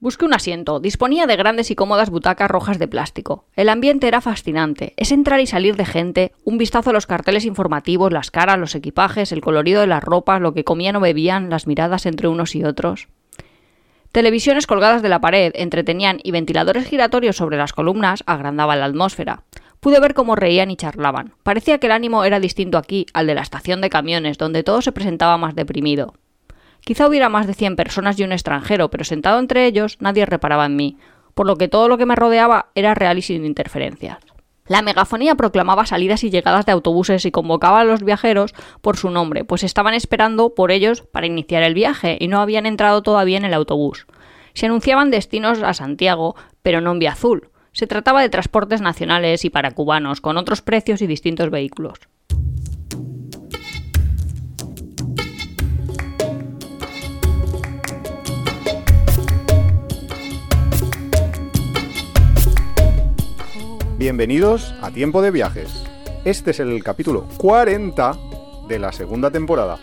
Busqué un asiento. Disponía de grandes y cómodas butacas rojas de plástico. El ambiente era fascinante. Es entrar y salir de gente, un vistazo a los carteles informativos, las caras, los equipajes, el colorido de las ropas, lo que comían o bebían, las miradas entre unos y otros. Televisiones colgadas de la pared entretenían y ventiladores giratorios sobre las columnas agrandaban la atmósfera. Pude ver cómo reían y charlaban. Parecía que el ánimo era distinto aquí al de la estación de camiones, donde todo se presentaba más deprimido. Quizá hubiera más de cien personas y un extranjero, pero sentado entre ellos nadie reparaba en mí, por lo que todo lo que me rodeaba era real y sin interferencias. La megafonía proclamaba salidas y llegadas de autobuses y convocaba a los viajeros por su nombre, pues estaban esperando por ellos para iniciar el viaje y no habían entrado todavía en el autobús. Se anunciaban destinos a Santiago, pero no en vía azul. Se trataba de transportes nacionales y para cubanos, con otros precios y distintos vehículos. Bienvenidos a Tiempo de Viajes. Este es el capítulo 40 de la segunda temporada.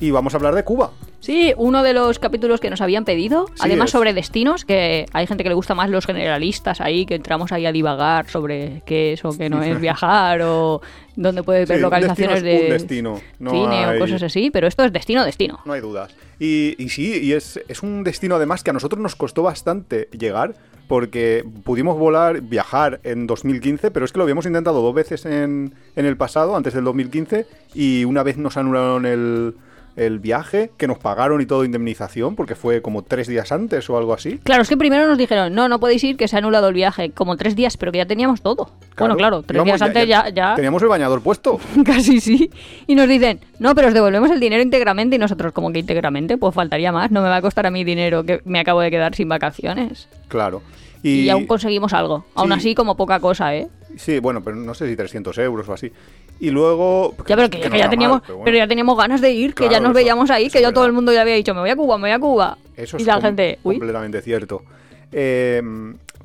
Y vamos a hablar de Cuba. Sí, uno de los capítulos que nos habían pedido, Sí, además es. sobre destinos, que hay gente que le gusta más los generalistas ahí, que entramos ahí a divagar sobre qué es o qué no es viajar o dónde puedes ver Sí, un localizaciones destino es de un destino, no cine hay- o cosas así, pero esto es destino, destino. No hay dudas. Y, y sí, y es, es un destino además que a nosotros nos costó bastante llegar porque pudimos volar, viajar en 2015, pero es que lo habíamos intentado dos veces en, en el pasado, antes del 2015, y una vez nos anularon el, el viaje, que nos pagaron y todo indemnización, porque fue como tres días antes o algo así. Claro, es que primero nos dijeron, no, no podéis ir, que se ha anulado el viaje, como tres días, pero que ya teníamos todo. Bueno, claro, tres días antes ya, ya, Teníamos el bañador puesto. casi sí. Y nos dicen, no, pero os devolvemos el dinero íntegramente y nosotros, como que íntegramente, pues faltaría más, no me va a costar a mí dinero que me acabo de quedar sin vacaciones. Claro. Y, aún conseguimos algo. Aún Sí. así, como poca cosa, ¿eh? Sí, bueno, pero no sé si 300 euros o así. Y luego... Ya, pero que, ya teníamos, mal, pero ya teníamos ganas de ir, que ya nos eso- veíamos ahí, que ya todo el mundo ya había dicho, me voy a Cuba, me voy a Cuba. Eso y es la com- gente, uy, completamente cierto. Eh,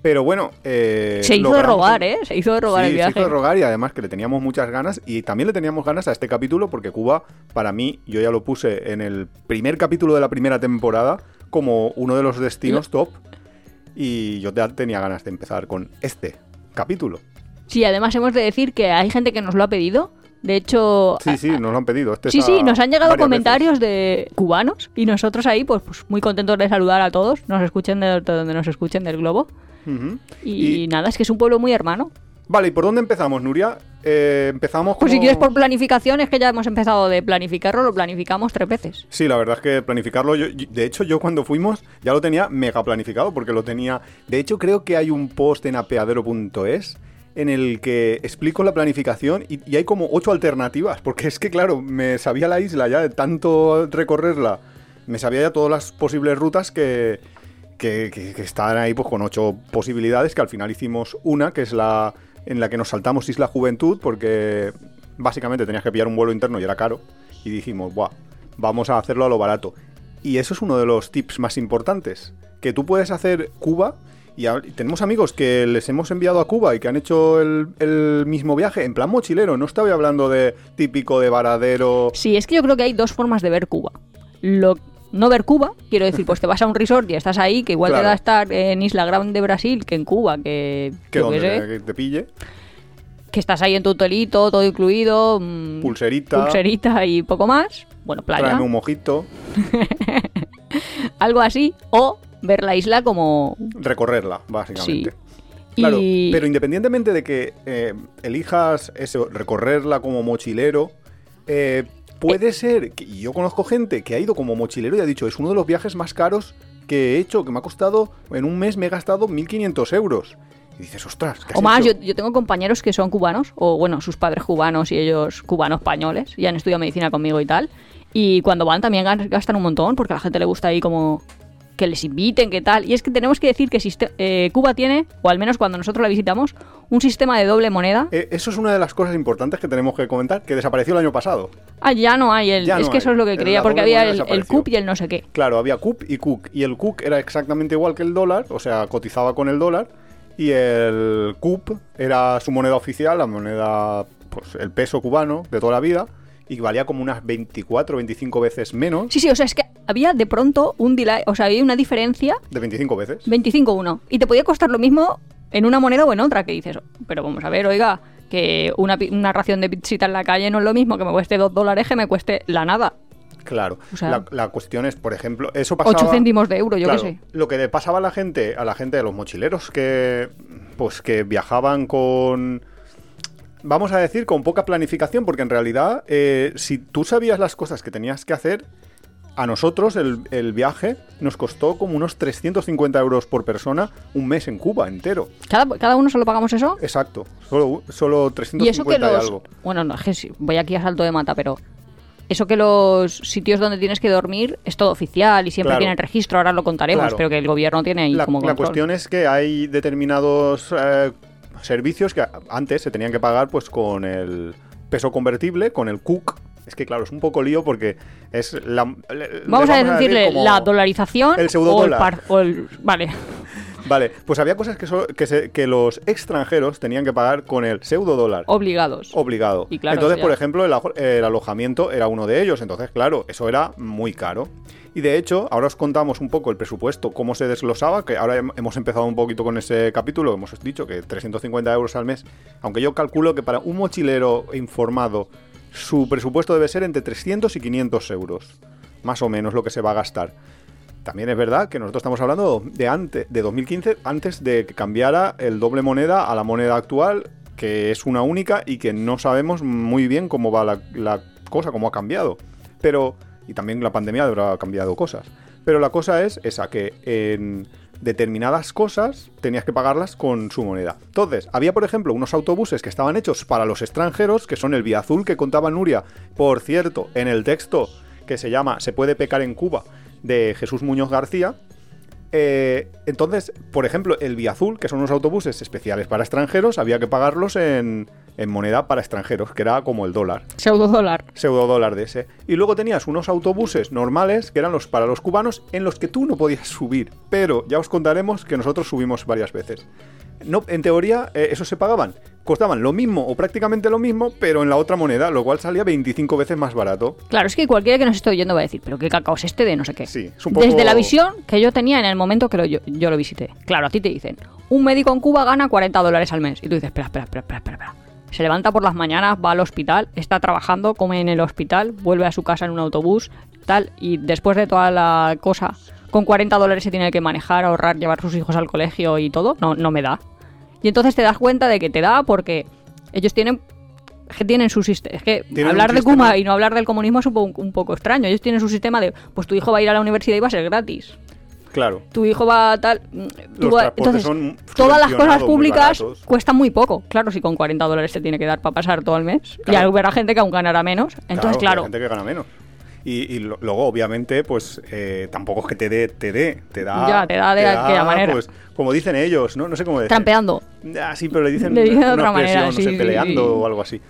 pero bueno... eh, se hizo de rogar, ¿eh? Se hizo de rogar Sí, el viaje. Se hizo de rogar y además que le teníamos muchas ganas y también le teníamos ganas a este capítulo porque Cuba, para mí, yo ya lo puse en el primer capítulo de la primera temporada como uno de los destinos top y yo ya tenía ganas de empezar con este capítulo. Sí, además hemos de decir que hay gente que nos lo ha pedido. De hecho, Sí, sí, nos lo han pedido. Este Sí, sí, nos han llegado comentarios de cubanos y nosotros ahí, pues, pues, muy contentos de saludar a todos, nos escuchen de, de donde nos escuchen del globo. Y, nada, es que es un pueblo muy hermano. Vale, ¿y por dónde empezamos, Nuria? Eh, empezamos Pues si quieres por planificación, es que ya hemos empezado de planificarlo, lo planificamos tres veces. Sí, la verdad es que planificarlo, yo- yo- de hecho yo cuando fuimos ya lo tenía mega planificado porque lo tenía, de hecho creo que hay un post en apeadero.es en el que explico la planificación y, hay como ocho alternativas, porque es que claro, me sabía la isla ya de tanto recorrerla, me sabía ya todas las posibles rutas que- que estaban ahí pues con ocho posibilidades, que al final hicimos una, que es la en la que nos saltamos Isla Juventud, porque básicamente tenías que pillar un vuelo interno y era caro, y dijimos, Buah, vamos a hacerlo a lo barato. Y eso es uno de los tips más importantes, que tú puedes hacer Cuba, y a- y tenemos amigos que les hemos enviado a Cuba y que han hecho el, el mismo viaje en plan mochilero, no estaba hablando de típico de varadero... Sí, es que yo creo que hay dos formas de ver Cuba. Lo, no ver Cuba, quiero decir, pues te vas a un resort y estás ahí, que igual te da estar en Isla Grande, Brasil, que en Cuba, que, Que yo qué sé, te, te pille, que estás ahí en tu hotelito, todo incluido, mm, pulserita, pulserita y poco más. Bueno, playa. un mojito, algo así, o ver la isla como... recorrerla, básicamente. Sí. Claro, y... pero independientemente de que eh, elijas eso, recorrerla como mochilero, eh, puede ser, que, y yo conozco gente que ha ido como mochilero y ha dicho, es uno de los viajes más caros que he hecho, que me ha costado, en un mes me he gastado 1.500 euros. Y dices, ostras, ¿qué has O más, hecho?". yo, yo tengo compañeros que son cubanos, o bueno, sus padres cubanos y ellos cubanos españoles, y han estudiado medicina conmigo y tal. Y cuando van también gas- gastan un montón, porque a la gente le gusta ahí como que les inviten, que tal. Y es que tenemos que decir que eh, Cuba tiene, o al menos cuando nosotros la visitamos, un sistema de doble moneda. Eh, eso es una de las cosas importantes que tenemos que comentar, que desapareció el año pasado. Ah, ya no hay el. Ya es no que hay. eso es lo que creía, porque había el, el. CUP y el no sé qué. Claro, había CUP y CUC. Y el CUC era exactamente igual que el dólar, o sea, cotizaba con el dólar. Y el CUP era su moneda oficial, la moneda, pues el peso cubano de toda la vida. Y valía como unas 24 o 25 veces menos. Sí, sí, o sea, es que había de pronto un delay, o sea, había una diferencia De 25 veces. 25-1. Y te podía costar lo mismo en una moneda o en otra, que dices, pero vamos a ver, oiga, que una, una ración de pizzita en la calle no es lo mismo que me cueste 2 dólares que me cueste la nada. Claro. O sea- la, la cuestión es, por ejemplo, eso pasaba... 8 céntimos de euro, yo Claro, qué sé. Lo que le pasaba a la gente, a la gente de los mochileros que pues que viajaban con vamos a decir con poca planificación, porque en realidad eh, si tú sabías las cosas que tenías que hacer, a nosotros el, el viaje nos costó como unos 350 euros por persona un mes en Cuba entero. ¿Cada, cada uno solo pagamos eso? Exacto, solo, solo Y eso 350 que y los... algo. Bueno, no, es que sí, voy aquí a salto de mata, pero... Eso que los sitios donde tienes que dormir es todo oficial y siempre Claro. tienen registro, ahora lo contaremos, Claro. pero que el gobierno tiene ahí La, como la control. cuestión es que hay determinados eh, servicios que antes se tenían que pagar pues con el peso convertible, con el CUC. Es que claro, es un poco lío porque es la... Vamos a decir decirle la dolarización el o el, par- o el- Vale. Vale, pues había cosas que, so- que, se- que los extranjeros tenían que pagar con el pseudo dólar. Obligados. Obligado. Y claro, entonces, ya. por ejemplo, el, el alojamiento era uno de ellos. Entonces, claro, eso era muy caro. Y de hecho, ahora os contamos un poco el presupuesto, cómo se desglosaba, que ahora hem- hemos empezado un poquito con ese capítulo, hemos dicho que 350 euros al mes, aunque yo calculo que para un mochilero informado su presupuesto debe ser entre 300 y 500 euros, más o menos lo que se va a gastar. También es verdad que nosotros estamos hablando de antes, de 2015, antes de que cambiara el doble moneda a la moneda actual, que es una única y que no sabemos muy bien cómo va la, cosa, cómo ha cambiado. Pero, y también la pandemia habrá cambiado cosas. Pero la cosa es esa, que en determinadas cosas tenías que pagarlas con su moneda. Entonces, había, por ejemplo, unos autobuses que estaban hechos para los extranjeros, que son el Vía Azul que contaba Nuria. Por cierto, en el texto que se llama Se puede pecar en Cuba, de Jesús Muñoz García. eh, entonces, por ejemplo, el Vía Azul, que son unos autobuses especiales para extranjeros, había que pagarlos en, en moneda para extranjeros, que era como el dólar Pseudo dólar. pseudo dólar de ese. Y luego tenías unos autobuses normales, que eran los para los cubanos, en los que tú no podías subir. Pero ya os contaremos que nosotros subimos varias veces. No, en teoría, eh, esos se pagaban. Costaban lo mismo o prácticamente lo mismo, pero en la otra moneda, lo cual salía 25 veces más barato. Claro, es que cualquiera que nos esté oyendo va a decir, pero qué cacao es este de no sé qué. Sí, es un poco- Desde la visión que yo tenía en el momento que lo- yo, yo lo visité. Claro, a ti te dicen, un médico en Cuba gana 40 dólares al mes. Y tú dices, espera, espera, espera, espera, espera. espera. Se levanta por las mañanas, va al hospital, está trabajando, come en el hospital, vuelve a su casa en un autobús, tal, y después de toda la cosa, con 40 dólares se tiene que manejar, ahorrar, llevar sus hijos al colegio y todo. No, no me da. Y entonces te das cuenta de que te da porque ellos tienen que tienen su sistema. Es que hablar de sistema- Kuma y no hablar del comunismo es un, un poco extraño. Ellos tienen su sistema de, pues tu hijo va a ir a la universidad y va a ser gratis. Claro. Tu hijo va a tal. mm, Los va- entonces, son todas las cosas públicas cuestan muy poco. Claro, si con 40 dólares te tiene que dar para pasar todo el mes. Y Claro. habrá gente que aún ganará menos. Entonces, claro. gente que gana menos. Y, y luego, obviamente, pues eh, tampoco es que te dé, te dé, te da. Ya, te da de aquella manera. Pues, como dicen ellos, ¿no? No sé cómo decir. Trampeando. Ah, sí, pero le dicen, Le dicen de una otra manera, expresión, no sí, sé, peleando sí, sí. o algo así.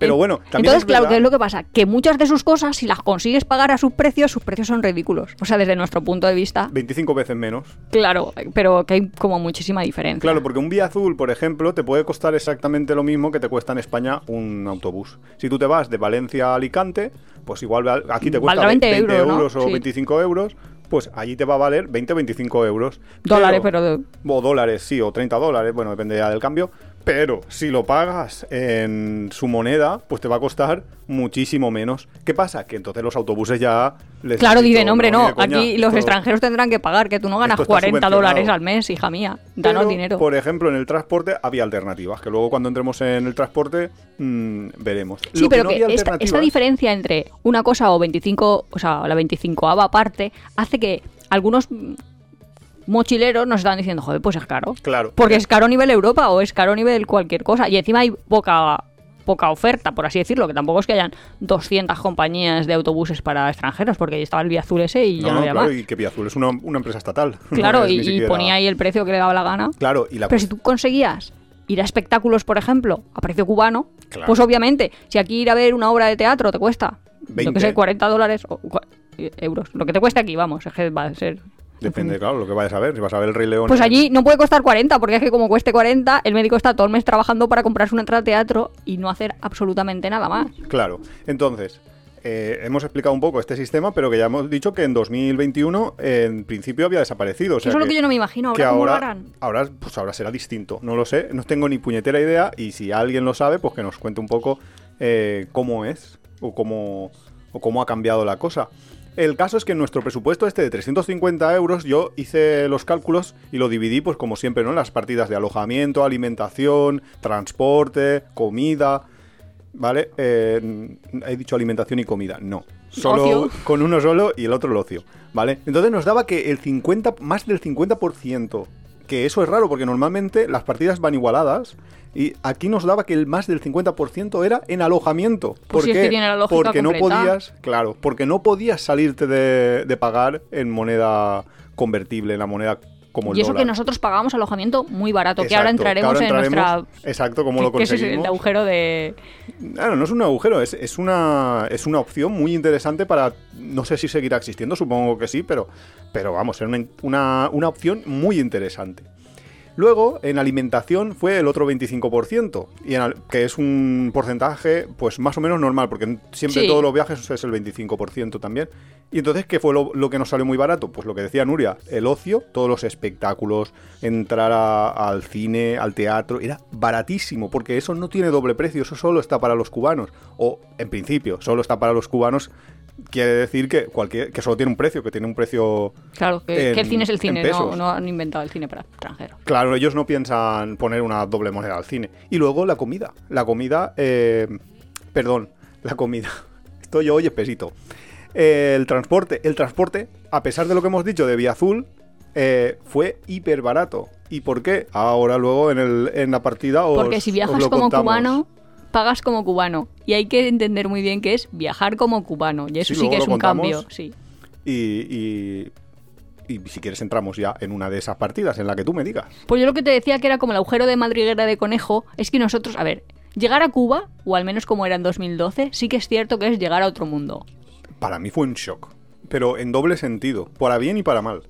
Pero bueno, también Entonces, es claro, ¿qué es lo que pasa? Que muchas de sus cosas, si las consigues pagar a sus precios, sus precios son ridículos. O sea, desde nuestro punto de vista, 25 veces menos. claro, pero que hay como muchísima diferencia. Claro, porque un vía azul, por ejemplo, te puede costar exactamente lo mismo que te cuesta en España un autobús. Si tú te vas de Valencia a Alicante, pues igual aquí te cuesta Valdrá 20 20 euros, ¿no? euros o Sí. 25 euros, pues allí te va a valer 20 o 25 euros. Dólares, pero de- O dólares, sí, o 30 dólares, bueno, depende ya del cambio. Pero si lo pagas en su moneda, pues te va a costar muchísimo menos. ¿Qué pasa? Que entonces los autobuses ya... Les Claro, dicen, hombre, no, coña, aquí los extranjeros tendrán que pagar, que tú no ganas Esto está 40 subvencionado. dólares al mes, hija mía. Danos Pero, dinero. Por ejemplo, en el transporte había alternativas, que luego cuando entremos en el transporte mm, veremos. Sí, Lo pero no que, había esta, diferencia entre una cosa o 25, o sea, la 25ava parte, hace que algunos mochileros nos están diciendo, joder, pues es caro. Claro. Porque es caro a nivel Europa o es caro a nivel cualquier cosa. Y encima hay poca poca oferta, por así decirlo, que tampoco es que hayan 200 compañías de autobuses para extranjeros, porque ahí estaba el Vía Azul ese y ya No, había claro, más. y que Vía Azul es una, una empresa estatal. Claro, y, siquiera- ponía ahí el precio que le daba la gana. Claro, y la Pero si tú conseguías ir a espectáculos, por ejemplo, a precio cubano, Claro. pues obviamente, si aquí ir a ver una obra de teatro te cuesta, yo 20. que sé, 40 dólares o euros, lo que te cueste aquí, vamos, es que va a ser Depende, claro, lo que vayas a ver. Si vas a ver el Rey León. Pues allí no puede costar 40, porque es que como cueste 40, el médico está todo el mes trabajando para comprarse una entrada de teatro y no hacer absolutamente nada más. Claro. Entonces, eh, hemos explicado un poco este sistema, pero que ya hemos dicho que en 2021 en principio había desaparecido. O sea Eso es lo que yo no me imagino. que Ahora, ahora, pues ahora será distinto. No lo sé, no tengo ni puñetera idea. Y si alguien lo sabe, pues que nos cuente un poco eh, cómo es o cómo, o cómo ha cambiado la cosa. El caso es que en nuestro presupuesto este de 350 euros yo hice los cálculos y lo dividí pues como siempre, ¿no? En las partidas de alojamiento, alimentación, transporte, comida, ¿vale? Eh, he dicho alimentación y comida, no. Solo Ocio. con uno solo y el otro el ocio, ¿vale? Entonces nos daba que el 50, más del 50%, que eso es raro porque normalmente las partidas van igualadas y aquí nos daba que el más del 50% era en alojamiento. Pues ¿Por si es qué? que tiene la porque no podías, claro, porque no podías salirte de, de pagar en moneda convertible, en la moneda como el Y eso dólar. que nosotros pagábamos alojamiento muy barato, que ahora que entraremos en nuestra... Exacto, como lo que ese es conseguimos. el agujero de... Claro, no es un agujero, es, es, una, es una opción muy interesante para. No sé si seguirá existiendo, supongo que sí, pero, pero vamos, es una, una, una opción muy interesante. Luego, en alimentación fue el otro 25%, y en que es un porcentaje pues más o menos normal, porque siempre Sí. todos los viajes es el 25% también. Y entonces, ¿qué fue lo, lo que nos salió muy barato? Pues lo que decía Nuria, el ocio, todos los espectáculos, entrar a- al cine, al teatro, era baratísimo, porque eso no tiene doble precio, eso solo está para los cubanos. O, en principio, solo está para los cubanos, quiere decir que, cualquier, que solo tiene un precio, que tiene un precio Claro, que, En- que el cine es el cine, no, no han inventado el cine para extranjeros. Claro, ellos no piensan poner una doble moneda al cine. Y luego la comida. La comida, eh, perdón, la comida. Estoy hoy espesito. Eh, el transporte. El transporte, a pesar de lo que hemos dicho de Vía Azul, eh, fue hiper barato. ¿Y por qué? Ahora luego en, el, en la partida os Porque si os viajas lo como contamos. cubano, pagas como cubano. Y hay que entender muy bien que es viajar como cubano. Y eso Sí, sí, que es un cambio, sí. Y, y, y si quieres entramos ya en una de esas partidas en la que tú me digas. Pues yo lo que te decía que era como el agujero de madriguera de conejo, es que nosotros, a ver, llegar a Cuba, o al menos como era en 2012, sí que es cierto que es llegar a otro mundo. Para mí fue un shock. Pero en doble sentido. Para bien y para mal.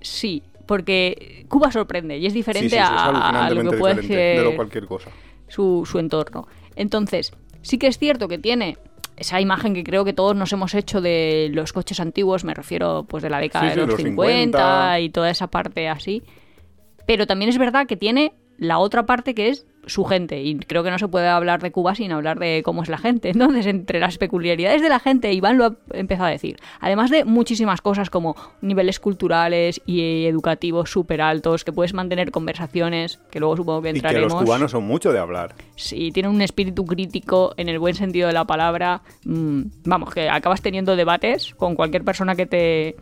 Sí, porque Cuba sorprende y es diferente Sí, sí, sí, es a- a, lo que puede de ser lo cualquier cosa. Su, su entorno. Entonces, sí que es cierto que tiene esa imagen que creo que todos nos hemos hecho de los coches antiguos, me refiero pues de la década Sí, de sí, los, los 50, 50. y toda esa parte así. Pero también es verdad que tiene la otra parte que es su gente. Y creo que no se puede hablar de Cuba sin hablar de cómo es la gente. Entonces, entre las peculiaridades de la gente, Iván lo ha empezado a decir. Además de muchísimas cosas como niveles culturales y educativos súper altos, que puedes mantener conversaciones, que luego supongo que Y que entraremos. los cubanos son mucho de hablar. Sí, tienen un espíritu crítico en el buen sentido de la palabra. Mm, vamos, que acabas teniendo debates con cualquier persona que te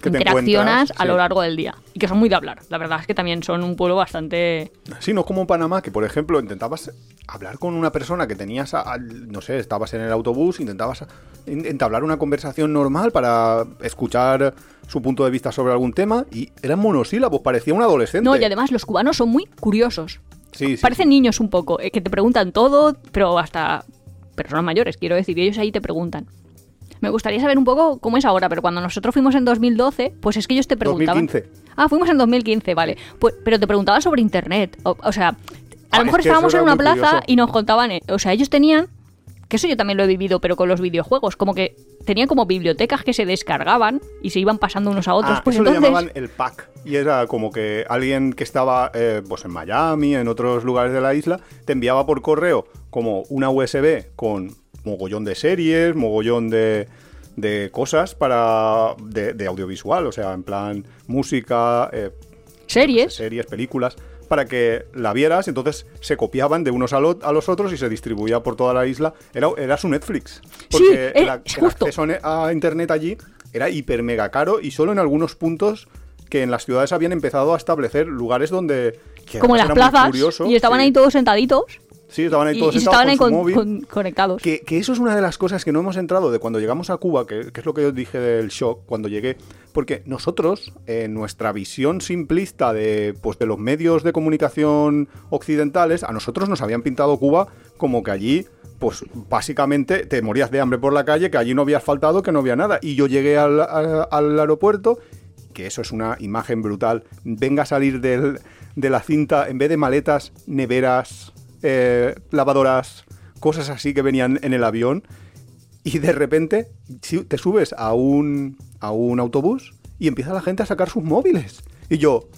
Que te interaccionas a lo largo del día. Y que son muy de hablar. La verdad es que también son un pueblo bastante... Sí, no es como en Panamá, que por ejemplo intentabas hablar con una persona que tenías, a- no sé, estabas en el autobús, intentabas en- entablar una conversación normal para escuchar su punto de vista sobre algún tema y eran monosílabos, parecía un adolescente. No, y además los cubanos son muy curiosos. Sí, sí, Parecen sí. niños un poco, eh, que te preguntan todo, pero hasta personas mayores, quiero decir, y ellos ahí te preguntan. Me gustaría saber un poco cómo es ahora, pero cuando nosotros fuimos en 2012, pues es que ellos te preguntaban... 2015. Ah, fuimos en 2015, vale. Pues, pero te preguntaban sobre internet. O, o sea, a Ah, lo mejor es que eso estábamos en una plaza curioso. y nos contaban, eh, o sea, ellos tenían, que eso yo también lo he vivido, pero con los videojuegos, como que tenían como bibliotecas que se descargaban y se iban pasando unos a otros. Ah, pues eso entonces, le llamaban el pack. Y era como que alguien que estaba eh, pues en Miami, en otros lugares de la isla, te enviaba por correo como una USB con mogollón de series, mogollón de, de cosas para de, de audiovisual, o sea, en plan música, eh, series. series, películas, para que la vieras, entonces se copiaban de unos a, lo- a los otros y se distribuía por toda la isla. Era, era su Netflix. Sí, Porque ac- es el justo. acceso a ne- a internet allí era hiper mega caro y solo en algunos puntos que en las ciudades habían empezado a establecer lugares donde... que como en las plazas. curioso, y estaban sí. ahí todos sentaditos. Sí, estaban ahí todos y estaban ahí con con- con- conectados. Que, que eso es una de las cosas que no hemos entrado de cuando llegamos a Cuba, que, que es lo que yo dije del shock cuando llegué. Porque nosotros, en nuestra visión simplista de, pues, de los medios de comunicación occidentales, a nosotros nos habían pintado Cuba como que allí, pues básicamente te morías de hambre por la calle, que allí no había asfaltado, que no había nada. Y yo llegué al, a- al aeropuerto que eso es una imagen brutal, venga a salir del- de la cinta, en vez de maletas, neveras, eh, lavadoras, cosas así que venían en el avión, y de repente si- te subes a un, a un autobús y empieza la gente a sacar sus móviles. Y yo,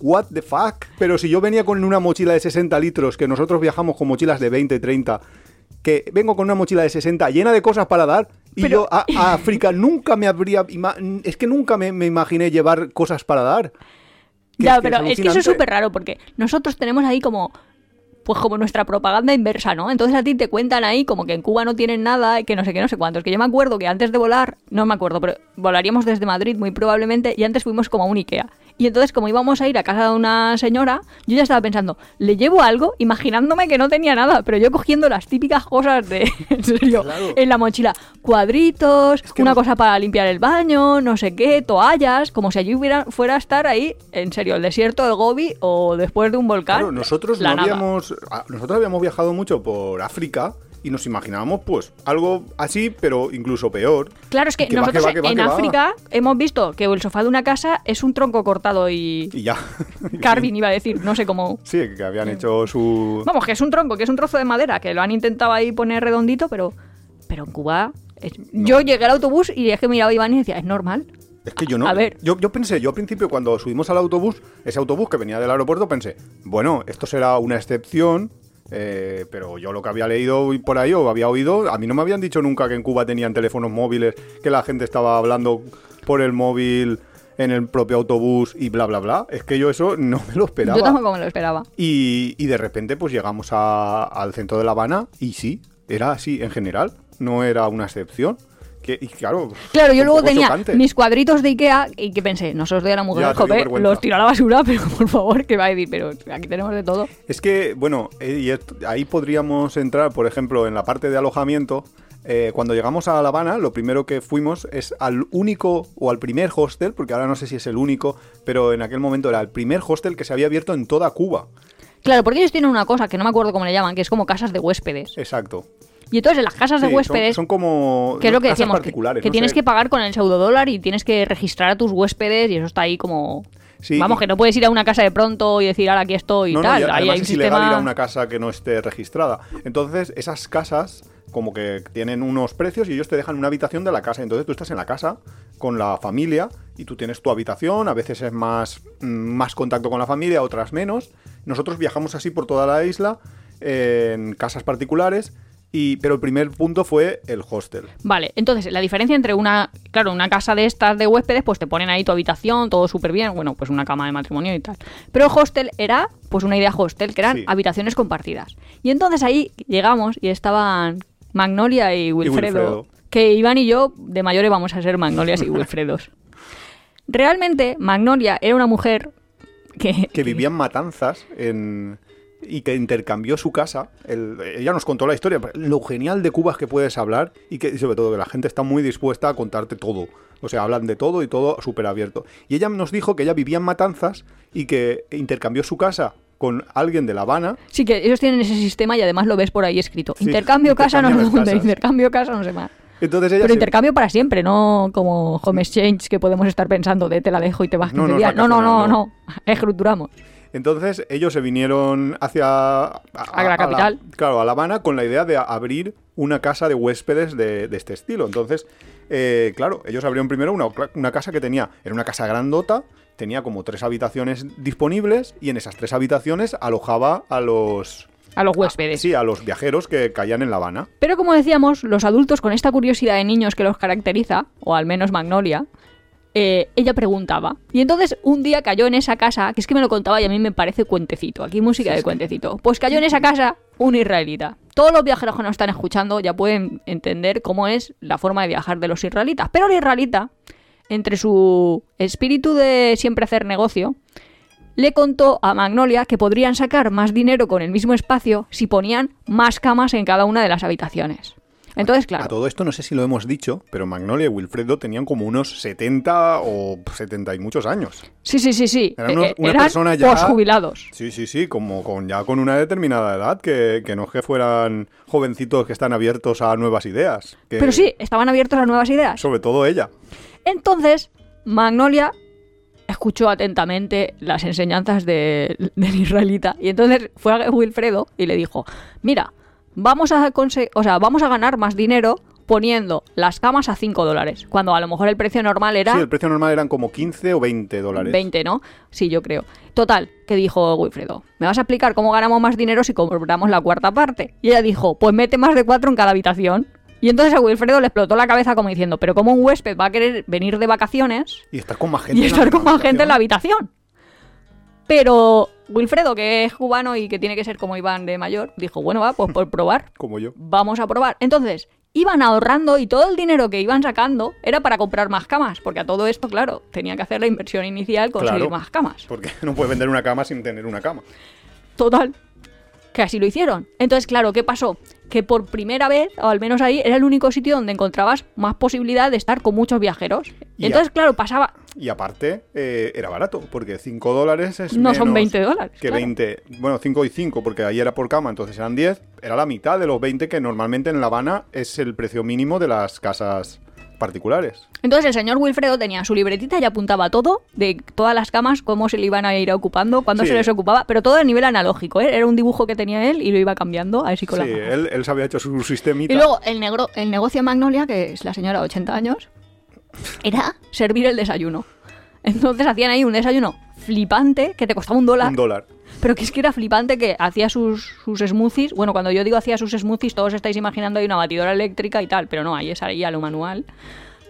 what the fuck? Pero si yo venía con una mochila de 60 litros, que nosotros viajamos con mochilas de 20, 30, que vengo con una mochila de 60 llena de cosas para dar, y Pero- yo a, a África nunca me habría... Es que nunca me, me imaginé llevar cosas para dar. Ya, es pero es, que eso es súper raro porque nosotros tenemos ahí como. Pues como nuestra propaganda inversa, ¿no? Entonces a ti te cuentan ahí como que en Cuba no tienen nada, y que no sé qué, no sé cuántos. Que yo me acuerdo que antes de volar, no me acuerdo, pero volaríamos desde Madrid muy probablemente, y antes fuimos como a un Ikea. Y entonces, como íbamos a ir a casa de una señora, yo ya estaba pensando, ¿le llevo algo? Imaginándome que no tenía nada, pero yo cogiendo las típicas cosas de, en serio, Claro. en la mochila, cuadritos, que una cosa para limpiar el baño, no sé qué, toallas, como si allí hubiera, fuera a estar ahí, en serio, el desierto del Gobi o después de un volcán. Claro, nosotros no habíamos, a- nosotros habíamos viajado mucho por África y nos imaginábamos pues algo así, pero incluso peor. Claro, es que, Que va, nosotros que va, que va, en va. África hemos visto que el sofá de una casa es un tronco cortado y... Y ya. Carving iba a decir, no sé cómo... Sí, que habían hecho su... Vamos, que es un tronco, que es un trozo de madera, que lo han intentado ahí poner redondito, pero, pero en Cuba... es- Yo llegué al autobús y es que miraba a Iván y decía, es normal. Es que yo no. A ver. Yo, yo pensé, yo al principio cuando subimos al autobús, ese autobús que venía del aeropuerto, pensé, bueno, esto será una excepción. Eh, pero yo lo que había leído por ahí o había oído, a mí no me habían dicho nunca que en Cuba tenían teléfonos móviles, que la gente estaba hablando por el móvil en el propio autobús y bla, bla, bla. Es que yo eso no me lo esperaba. Yo tampoco me lo esperaba. Y, y de repente pues llegamos a- al centro de La Habana y sí, era así en general, no era una excepción. Que, y claro, Claro, yo luego tenía chocante. mis cuadritos de Ikea y que pensé, no se los doy a la mujer, los tiro a la basura, pero por favor, que va a decir, pero aquí tenemos de todo. Es que, bueno, eh, y ahí podríamos entrar, por ejemplo, en la parte de alojamiento. Eh, cuando llegamos a La Habana, lo primero que fuimos es al único o al primer hostel, porque ahora no sé si es el único, pero en aquel momento era el primer hostel que se había abierto en toda Cuba. Claro, porque ellos tienen una cosa que no me acuerdo cómo le llaman, que es como casas de huéspedes. Exacto. Y entonces en las casas de Sí, huéspedes, son, como que es lo que casas decíamos, que, particulares. que no tienes sé. que pagar con el pseudodólar y tienes que registrar a tus huéspedes y eso está ahí como... Sí, Vamos, y- que no puedes ir a una casa de pronto y decir, ahora aquí estoy y No, no, tal. y Ahí hay es ilegal ir a una casa que no esté registrada. Entonces, esas casas como que tienen unos precios y ellos te dejan una habitación de la casa. Entonces tú estás en la casa con la familia y tú tienes tu habitación, a veces es más, mm, más contacto con la familia, otras menos. Nosotros viajamos así por toda la isla en casas particulares, y, pero el primer punto fue el hostel. Vale, entonces la diferencia entre una, claro, una casa de estas de huéspedes, pues te ponen ahí tu habitación, todo súper bien, bueno, pues una cama de matrimonio y tal. Pero el hostel era, pues una idea hostel, que eran Sí. habitaciones compartidas. Y entonces ahí llegamos y estaban Magnolia y Wilfredo, Wilfredo. que Iván y yo de mayores vamos a ser Magnolias y Wilfredos. Realmente, Magnolia era una mujer que... que vivía en Matanzas en- y que intercambió su casa. El- ella nos contó la historia, lo genial de Cuba es que puedes hablar y que y sobre todo que la gente está muy dispuesta a contarte todo. O sea, hablan de todo y todo súper abierto. Y ella nos dijo que ella vivía en Matanzas y que intercambió su casa con alguien de La Habana. Sí, que ellos tienen ese sistema y además lo ves por ahí escrito. Sí, intercambio casa, no sé dónde, intercambio casa, no sé más. Entonces ella Pero se- intercambio para siempre, no como home exchange que podemos estar pensando de te la dejo y te vas 15 No, no, días. No, no, no, vacacional, no. Estructuramos. Entonces ellos se vinieron hacia a, la capital. claro, a La Habana con la idea de abrir una casa de huéspedes de, de este estilo. Entonces, eh, claro, ellos abrieron primero una, una casa que tenía, era una casa grandota, tenía como tres habitaciones disponibles y en esas tres habitaciones alojaba a los A los huéspedes. sí, a los viajeros que caían en La Habana. Pero como decíamos, los adultos con esta curiosidad de niños que los caracteriza, o al menos Magnolia, eh, ella preguntaba. Y entonces un día cayó en esa casa, que es que me lo contaba y a mí me parece cuentecito. Aquí música de cuentecito. Pues cayó en esa casa un israelita. Todos los viajeros que nos están escuchando ya pueden entender cómo es la forma de viajar de los israelitas. Pero el israelita, entre su espíritu de siempre hacer negocio, le contó a Magnolia que podrían sacar más dinero con el mismo espacio si ponían más camas en cada una de las habitaciones. Entonces, A claro, todo esto no sé si lo hemos dicho, pero Magnolia y Wilfredo tenían como unos 70 o 70 y muchos años. sí, sí, sí, sí, Eran unos- eh, una eran persona ya- posjubilados. Sí, sí, sí, como con ya con una determinada edad, que, que no es que fueran jovencitos que están abiertos a nuevas ideas. que- Pero sí, estaban abiertos a nuevas ideas. Sobre todo ella. Entonces, Magnolia escuchó atentamente las enseñanzas de- del israelita y entonces fue a Wilfredo y le dijo, mira, vamos a, conse- o sea, vamos a ganar más dinero poniendo las camas a 5 dólares, cuando a lo mejor el precio normal era Sí, el precio normal eran como 15 o 20 dólares. 20, ¿no? Sí, yo creo. Total, que dijo Wilfredo, ¿me vas a explicar cómo ganamos más dinero si cobramos la cuarta parte? Y ella dijo, pues mete más de cuatro en cada habitación. Y entonces a Wilfredo le explotó la cabeza como diciendo, pero ¿cómo un huésped va a querer venir de vacaciones Y estar con más gente. y en la estar con más gente en la habitación? Pero Wilfredo, que es cubano y que tiene que ser como Iván de mayor, dijo, bueno, va, pues por probar Como yo. vamos a probar. Entonces, iban ahorrando y todo el dinero que iban sacando era para comprar más camas, porque a todo esto, claro, tenía que hacer la inversión inicial, conseguir Claro. más camas. Porque no puedes vender una cama sin tener una cama. Total. Que así lo hicieron. Entonces, claro, ¿qué pasó? Que por primera vez, o al menos ahí, era el único sitio donde encontrabas más posibilidad de estar con muchos viajeros. Y Entonces, claro, pasaba... Y aparte, eh, era barato, porque 5 dólares es No son menos 20 dólares, Que claro. 20, bueno, 5 y 5, porque ahí era por cama, entonces eran 10. Era la mitad de los 20 que normalmente en La Habana es el precio mínimo de las casas particulares. Entonces el señor Wilfredo tenía su libretita y apuntaba todo, de todas las camas, cómo se le iban a ir ocupando, cuándo Sí. se les ocupaba, pero todo a nivel analógico, ¿eh? Era un dibujo que tenía él y lo iba cambiando así con Sí, la él, él se había hecho su sistemita. Y luego el, negro, el negocio de Magnolia, que es la señora de 80 años, era servir el desayuno. Entonces hacían ahí un desayuno flipante que te costaba un dólar. Un dólar. Pero que es que era flipante que hacía sus, sus smoothies. Bueno, cuando yo digo hacía sus smoothies, todos estáis imaginando ahí una batidora eléctrica y tal, pero no, ahí es ahí a lo manual.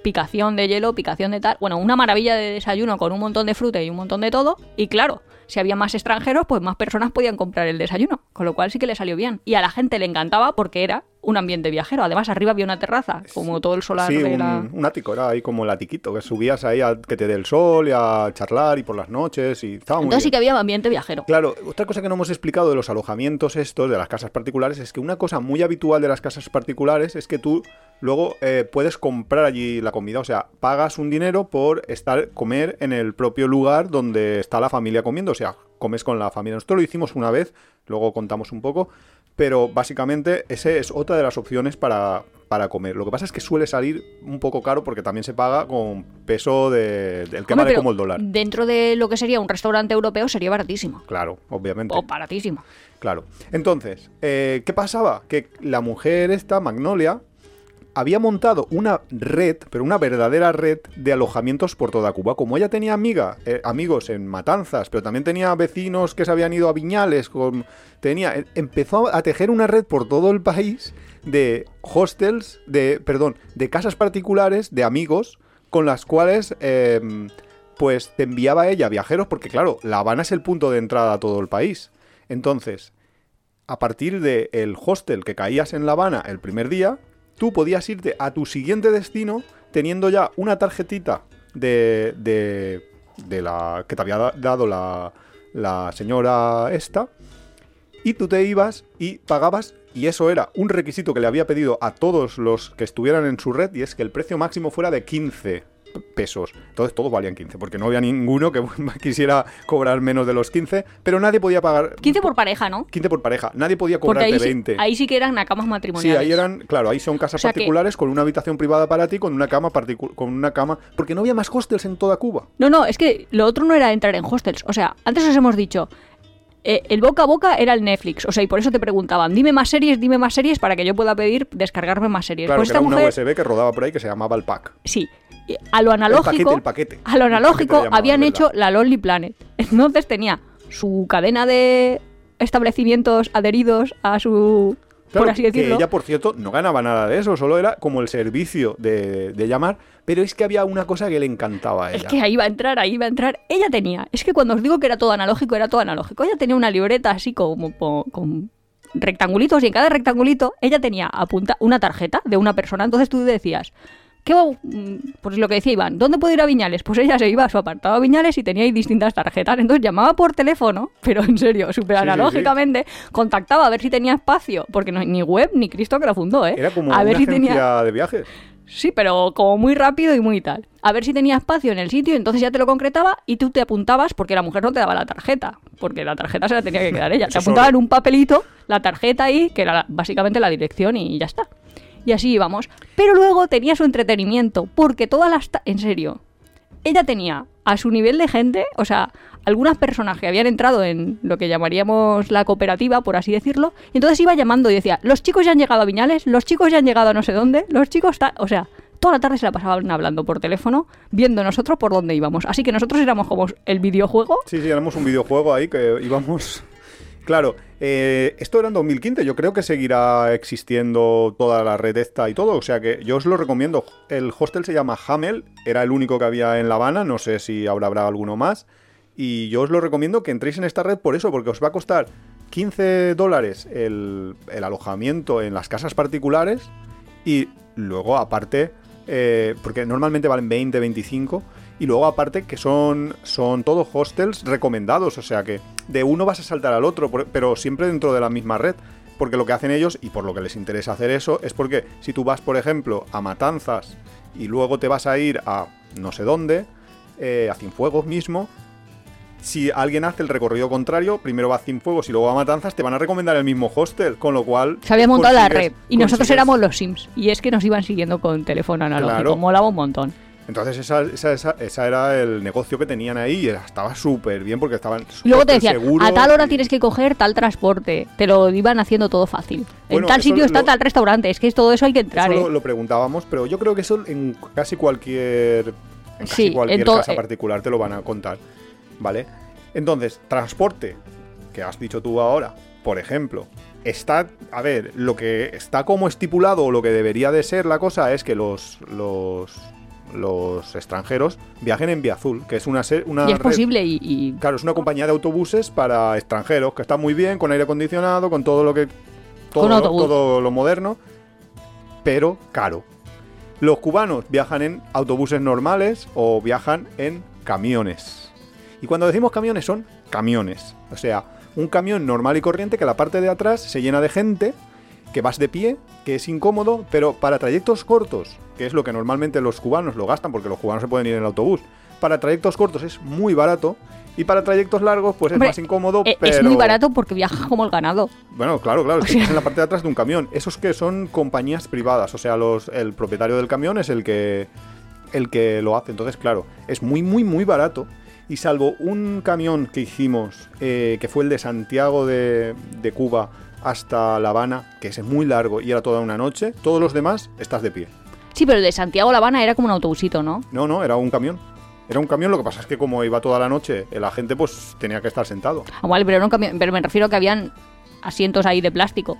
Picación de hielo, picación de tal. Bueno, una maravilla de desayuno con un montón de fruta y un montón de todo. Y claro, si había más extranjeros, pues más personas podían comprar el desayuno. Con lo cual sí que le salió bien. Y a la gente le encantaba porque era un ambiente viajero. Además, arriba había una terraza, como todo el solar Sí, de la... un ático, era ahí como el atiquito, que subías ahí a que te dé el sol y a charlar y por las noches y estaba muy Entonces sí que había ambiente viajero. Claro, otra cosa que no hemos explicado de los alojamientos estos, de las casas particulares, es que una cosa muy habitual de las casas particulares es que tú luego eh, puedes comprar allí la comida, o sea, pagas un dinero por estar comer en el propio lugar donde está la familia comiendo, o sea, comes con la familia. Nosotros lo hicimos una vez, luego contamos un poco, pero básicamente esa es otra de las opciones para, para comer. Lo que pasa es que suele salir un poco caro porque también se paga con peso de- del que Hombre, vale como el dólar. Dentro de lo que sería un restaurante europeo sería baratísimo. Claro, obviamente. O baratísimo. Claro. Entonces, eh, ¿qué pasaba? Que la mujer esta, Magnolia, había montado una red, pero una verdadera red de alojamientos por toda Cuba. Como ella tenía amiga, eh, amigos en Matanzas, pero también tenía vecinos que se habían ido a Viñales, tenía, eh, empezó a tejer una red por todo el país de hostels, de, perdón, de casas particulares de amigos con las cuales eh, pues te enviaba ella viajeros, porque claro, La Habana es el punto de entrada a todo el país. Entonces, a partir del hostel que caías en La Habana el primer día, tú podías irte a tu siguiente destino teniendo ya una tarjetita de, de, de la que te había da- dado la, la señora esta, y tú te ibas y pagabas, y eso era un requisito que le había pedido a todos los que estuvieran en su red, y es que el precio máximo fuera de 15 pesos. Entonces todos valían 15, porque no había ninguno que quisiera cobrar menos de los 15, pero nadie podía pagar 15 por pareja, ¿no? 15 por pareja. Nadie podía ahí, sí- 20. ahí sí que eran camas Sí, matrimoniales. ahí eran, claro, ahí son casas O sea que- particulares con una habitación privada para ti, con una cama con una cama, porque no había más hostels en toda Cuba. No, no, es que lo otro no era entrar en hostels. O sea, antes os hemos dicho, eh, el boca a boca era el Netflix. O sea, y por eso te preguntaban, dime más series, dime más series para que yo pueda pedir descargarme más series. Claro, pues que esta era una USB que rodaba por ahí que se llamaba el pack. sí, a lo analógico, el paquete. a lo analógico llamaban, habían hecho la Lonely Planet. Entonces tenía su cadena de establecimientos adheridos a su, Claro, por así que decirlo. ella, por cierto, no ganaba nada de eso, solo era como el servicio de, de llamar, pero es que había una cosa que le encantaba a ella. Es que ahí va a entrar, ahí va a entrar. Ella tenía, es que cuando os digo que era todo analógico, era todo analógico. Ella tenía una libreta así como con rectangulitos y en cada rectangulito ella tenía apunta una tarjeta de una persona. Entonces tú decías, ¿qué va? mm, Pues lo que decía Iván, ¿dónde puedo ir a Viñales? Pues ella se iba a su apartado a Viñales y tenía ahí distintas tarjetas. Entonces llamaba por teléfono, pero en serio, súper Sí, sí, analógicamente, contactaba a ver si tenía espacio, porque no, ni web ni Cristo que lo fundó, ¿eh? Era como a una ver si tenía de viajes. Sí, pero como muy rápido y muy tal. A ver si tenía espacio en el sitio, entonces ya te lo concretaba y tú te apuntabas porque la mujer no te daba la tarjeta, porque la tarjeta se la tenía que quedar ella. Te apuntaba en un papelito la tarjeta ahí, que era la- básicamente la dirección y ya está. Y así íbamos. Pero luego tenía su entretenimiento, porque todas las... En serio, ella tenía a su nivel de gente, o sea, algunas personas que habían entrado en lo que llamaríamos la cooperativa, por así decirlo, y entonces iba llamando y decía, los chicos ya han llegado a Viñales, los chicos ya han llegado a no sé dónde, los chicos o sea, toda la tarde se la pasaban hablando por teléfono, viendo nosotros por dónde íbamos. Así que nosotros éramos como el videojuego. Sí, sí, éramos un videojuego ahí que íbamos... Claro, eh, esto era en 2015, yo creo que seguirá existiendo toda la red esta y todo, o sea que yo os lo recomiendo. El hostel se llama Hamel, era el único que había en La Habana, no sé si ahora habrá alguno más. Y yo os lo recomiendo que entréis en esta red por eso, porque os va a costar 15 dólares el, el alojamiento en las casas particulares y luego aparte, eh, porque normalmente valen 20, 25, y luego aparte que son, son todos hostels recomendados, o sea que de uno vas a saltar al otro, pero siempre dentro de la misma red. Porque lo que hacen ellos, y por lo que les interesa hacer eso, es porque si tú vas, por ejemplo, a Matanzas y luego te vas a ir a no sé dónde, eh, a Cienfuegos mismo, si alguien hace el recorrido contrario, primero va a Cienfuegos y luego a Matanzas, te van a recomendar el mismo hostel, con lo cual... Se había montado la red y nosotros éramos los Sims. Y es que nos iban siguiendo con teléfono analógico. Claro. Molaba un montón. Entonces esa, esa, esa, esa era el negocio que tenían ahí y estaba súper bien porque estaban luego te decían, a tal hora y- tienes que coger tal transporte. Te lo iban haciendo todo fácil. Bueno, en tal sitio está lo- tal restaurante. Es que todo eso hay que entrar, Eso ¿eh? lo, lo preguntábamos, pero yo creo que eso en casi cualquier, en casi Sí, cualquier casa eh. particular te lo van a contar, ¿vale? Entonces, transporte, que has dicho tú ahora, por ejemplo, está, a ver, lo que está como estipulado o lo que debería de ser la cosa es que los los, los extranjeros viajen en Vía Azul, que es una una Y es red- posible y, y- Claro, es una compañía de autobuses para extranjeros que está muy bien, con aire acondicionado, con todo lo que. Lo- todo lo moderno, pero caro. Los cubanos viajan en autobuses normales o viajan en camiones. Y cuando decimos camiones son camiones. O sea, un camión normal y corriente que la parte de atrás se llena de gente, que vas de pie, que es incómodo, pero para trayectos cortos, que es lo que normalmente los cubanos lo gastan, porque los cubanos se pueden ir en el autobús, para trayectos cortos es muy barato. Y para trayectos largos, pues es más incómodo, eh, pero... es muy barato porque viaja como el ganado. Bueno, claro, claro, es que sea- en la parte de atrás de un camión. Esos que son compañías privadas, o sea, los, el propietario del camión es el que, el que lo hace. Entonces, claro, es muy, muy, muy barato. Y salvo un camión que hicimos, eh, que fue el de Santiago de, de Cuba hasta La Habana, que es muy largo y era toda una noche, todos los demás estás de pie. Sí, pero el de Santiago a La Habana era como un autobusito, ¿no? No, no, era un camión. Era un camión, lo que pasa es que como iba toda la noche, la gente pues tenía que estar sentado. Ah, vale, pero, era un camión- pero me refiero a que habían asientos ahí de plástico.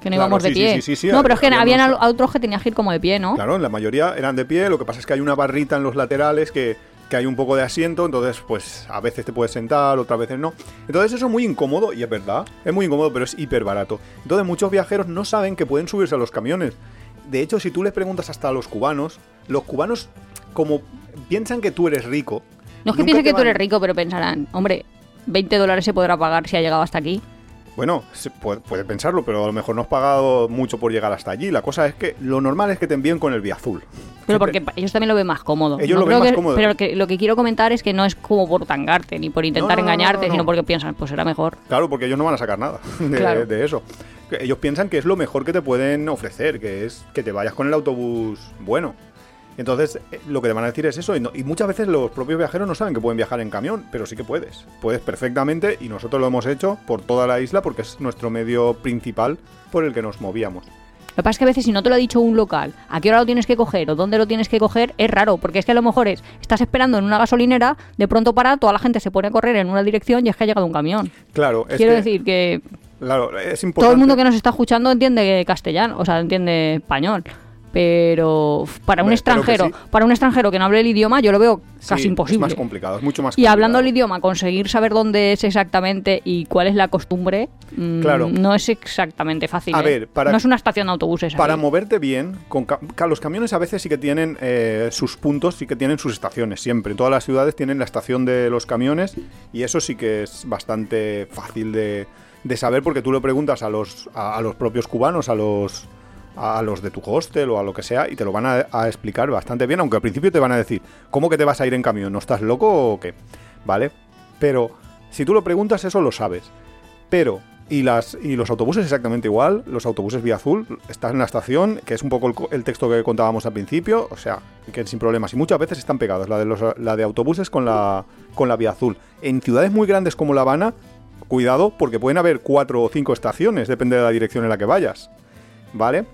Que no Claro, íbamos de sí, pie. sí, sí, sí, no, pero es que había habían unos- otros que tenías que ir como de pie, ¿no? Claro, la mayoría eran de pie, lo que pasa es que hay una barrita en los laterales que, que hay un poco de asiento, entonces pues a veces te puedes sentar, otras veces no. Entonces eso es muy incómodo, y es verdad, es muy incómodo, pero es hiper barato. Entonces muchos viajeros no saben que pueden subirse a los camiones. De hecho, si tú les preguntas hasta a los cubanos, los cubanos como piensan que tú eres rico. No es que nunca piense te que tú eres rico, pero pensarán, hombre, 20 dólares se podrá pagar si ha llegado hasta aquí. Bueno, se puede, puede pensarlo, pero a lo mejor no has pagado mucho por llegar hasta allí. La cosa es que lo normal es que te envíen con el vía azul. Pero porque ellos también lo ven más cómodo. Ellos No lo ven más que- cómodo. Pero que, lo que quiero comentar es que no es como por tangarte ni por intentar No, no, no, engañarte, no, no. sino porque piensan, pues será mejor. Claro, porque ellos no van a sacar nada de, Claro. de eso. Ellos piensan que es lo mejor que te pueden ofrecer, que es que te vayas con el autobús bueno. Entonces, eh, lo que te van a decir es eso. Y, no- y muchas veces los propios viajeros no saben que pueden viajar en camión, pero sí que puedes. Puedes perfectamente y nosotros lo hemos hecho por toda la isla porque es nuestro medio principal por el que nos movíamos. Lo que pasa es que a veces si no te lo ha dicho un local, a qué hora lo tienes que coger o dónde lo tienes que coger, es raro, porque es que a lo mejor es, estás esperando en una gasolinera, de pronto para, toda la gente se pone a correr en una dirección y es que ha llegado un camión. Claro, es Quiero que- decir que Claro, es importante. todo el mundo que nos está escuchando entiende castellano, o sea, entiende español. Pero para un extranjero, sí. para un extranjero que no hable el idioma, yo lo veo Sí, casi Es imposible. más complicado, es mucho más Y complicado. hablando el idioma, conseguir saber dónde es exactamente y cuál es la costumbre, mm, Claro. no es exactamente fácil. A ¿eh? ver, para- no es una estación de autobuses. Para ahí. moverte bien, con ca- los camiones a veces sí que tienen eh, sus puntos, sí que tienen sus estaciones, siempre. En todas las ciudades tienen la estación de los camiones y eso sí que es bastante fácil de, de saber porque tú lo preguntas a los, a, a los propios cubanos, a los, a los de tu hostel o a lo que sea y te lo van a, explicar bastante bien, aunque al principio te van a decir, ¿cómo que te vas a ir en camión? ¿No estás loco o qué? ¿Vale? Pero si tú lo preguntas eso lo sabes. Pero Y, las, y los autobuses exactamente igual, los autobuses vía azul, están en la estación, que es un poco el, texto que contábamos al principio, o sea, que sin problemas. Y muchas veces están pegados, la de, la de autobuses con la, con la vía azul. En ciudades muy grandes como La Habana, cuidado, porque pueden haber cuatro o cinco estaciones, depende de la dirección en la que vayas. ¿Vale?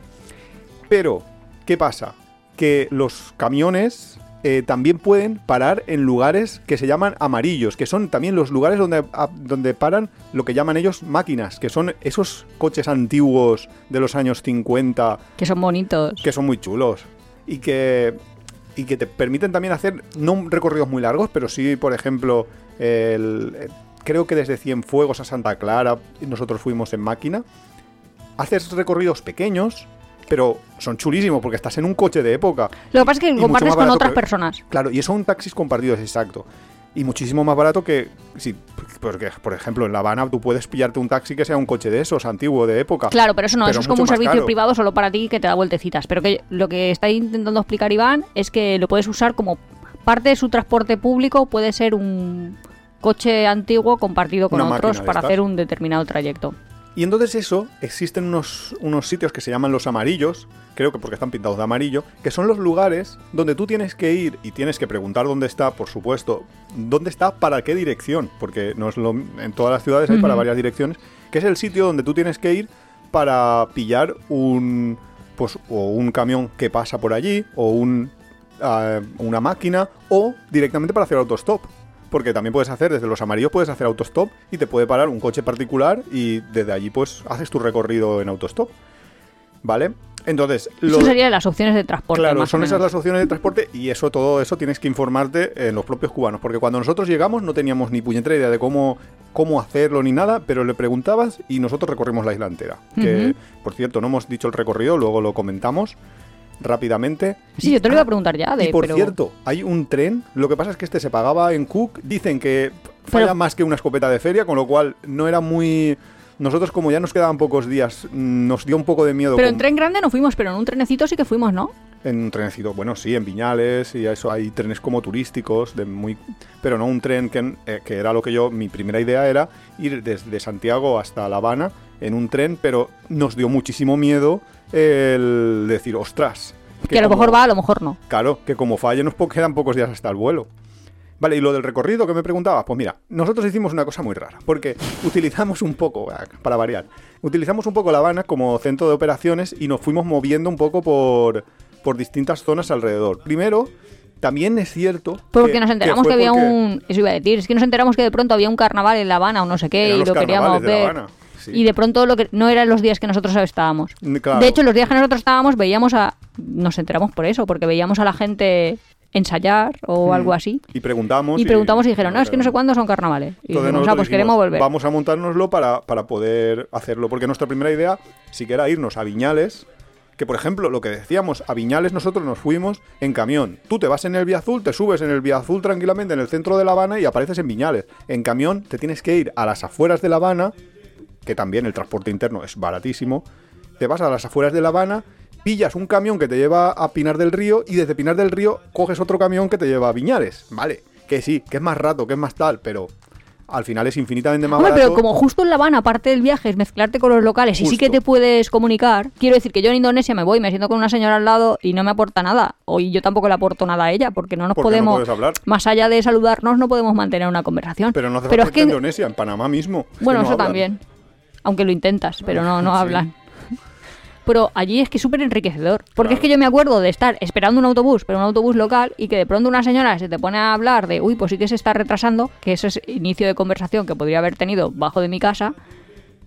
Pero, ¿qué pasa? Que los camiones eh, también pueden parar en lugares que se llaman amarillos, que son también los lugares donde, a- donde paran lo que llaman ellos máquinas, que son esos coches antiguos de los años 50 Que son bonitos. que son muy chulos y que y que te permiten también hacer no recorridos muy largos, pero sí, por ejemplo, el- eh, creo que desde Cienfuegos a Santa Clara nosotros fuimos en máquina. Haces recorridos pequeños, pero son chulísimos porque estás en un coche de época. Lo que pasa es que compartes con otras que- personas. Claro, y son taxis compartidos, exacto. Y muchísimo más barato que, sí, porque, por ejemplo, en La Habana tú puedes pillarte un taxi que sea un coche de esos, antiguo, de época. Claro, pero eso no, Pero eso es como un servicio caro. privado solo para ti que te da vueltecitas. Pero que lo que está intentando explicar Iván es que lo puedes usar como parte de su transporte público, puede ser un coche antiguo compartido con Una otros para estas. hacer un determinado trayecto. Y entonces eso, existen unos, unos sitios que se llaman los amarillos, creo que porque están pintados de amarillo, que son los lugares donde tú tienes que ir y tienes que preguntar dónde está, por supuesto, dónde está, para qué dirección, porque no es lo, en todas las ciudades hay para varias direcciones, que es el sitio donde tú tienes que ir para pillar un pues o un camión que pasa por allí o un ah, una máquina o directamente para hacer autostop. Porque también puedes hacer, desde los amarillos puedes hacer autostop y te puede parar un coche particular y desde allí pues haces tu recorrido en autostop. ¿Vale? Entonces, Eso lo- serían las opciones de transporte. Claro, más o son esas las opciones de transporte y eso, todo eso tienes que informarte en los propios cubanos. Porque cuando nosotros llegamos no teníamos ni puñetera idea de cómo, cómo hacerlo ni nada, pero le preguntabas y nosotros recorrimos la isla entera. Que, por cierto, no hemos dicho el recorrido, luego lo comentamos rápidamente. Sí, Y- yo te lo iba a ah, preguntar ya. De, y por pero- cierto, hay un tren, lo que pasa es que este se pagaba en Cook, dicen que falla Pero- más que una escopeta de feria, con lo cual no era muy... Nosotros como ya nos quedaban pocos días, mm, nos dio un poco de miedo. Pero con- en tren grande no fuimos, pero en un trenecito sí que fuimos, ¿no? en un trenecito, bueno, sí, en Viñales y eso hay trenes como turísticos, de muy, pero no un tren que, eh, que era lo que yo, mi primera idea era ir desde Santiago hasta La Habana en un tren, pero nos dio muchísimo miedo el decir, ostras. Que, a lo como- mejor va, a lo mejor no. Claro, que como falle nos quedan pocos días hasta el vuelo. Vale, y lo del recorrido que me preguntabas, pues mira, nosotros hicimos una cosa muy rara, porque utilizamos un poco, ah, para variar, utilizamos un poco La Habana como centro de operaciones y nos fuimos moviendo un poco por, por distintas zonas alrededor. Primero, también es cierto... Porque que- nos enteramos que, había porque un. Eso iba a decir. Es que nos enteramos que de pronto había un carnaval en La Habana o no sé qué eran y lo queríamos carnavales de La ver. Habana, sí. Y de pronto lo que no eran los días que nosotros estábamos. Claro. De hecho, los días que nosotros estábamos veíamos a. Nos enteramos por eso, porque veíamos a la gente ensayar o Mm. algo así. Y preguntamos... Y preguntamos y dijeron, no, es que no sé cuándo son carnavales. Y Entonces dijimos, ah, pues dijimos, queremos volver. Vamos a montárnoslo para, para poder hacerlo. Porque nuestra primera idea sí que era irnos a Viñales. Que por ejemplo, lo que decíamos, a Viñales nosotros nos fuimos en camión. Tú te vas en el Vía Azul, te subes en el Vía Azul tranquilamente en el centro de La Habana y apareces en Viñales. En camión te tienes que ir a las afueras de La Habana, que también el transporte interno es baratísimo. Te vas a las afueras de La Habana, pillas un camión que te lleva a Pinar del Río y desde Pinar del Río coges otro camión que te lleva a Viñales. Vale, que sí, que es más rato, que es más tal, pero al final es infinitamente más Hombre, barato. pero como justo en La Habana, aparte del viaje, es mezclarte con los locales y sí que Justo. te puedes comunicar. Quiero decir que yo en Indonesia me voy, me siento con una señora al lado y no me aporta nada. O yo tampoco le aporto nada a ella, porque no nos Porque podemos. hablar. Más allá de saludarnos, no podemos mantener una conversación. Pero no hace Pero falta es que. en Indonesia, en Panamá mismo. Es que Bueno, no eso hablan. también. Aunque lo intentas, pero no, no Sí. hablan. Pero allí es que es súper enriquecedor. Porque es que yo me acuerdo de estar esperando un autobús, pero un autobús local, y que de pronto una señora se te pone a hablar de, uy, pues sí que se está retrasando, que eso es inicio de conversación que podría haber tenido bajo de mi casa.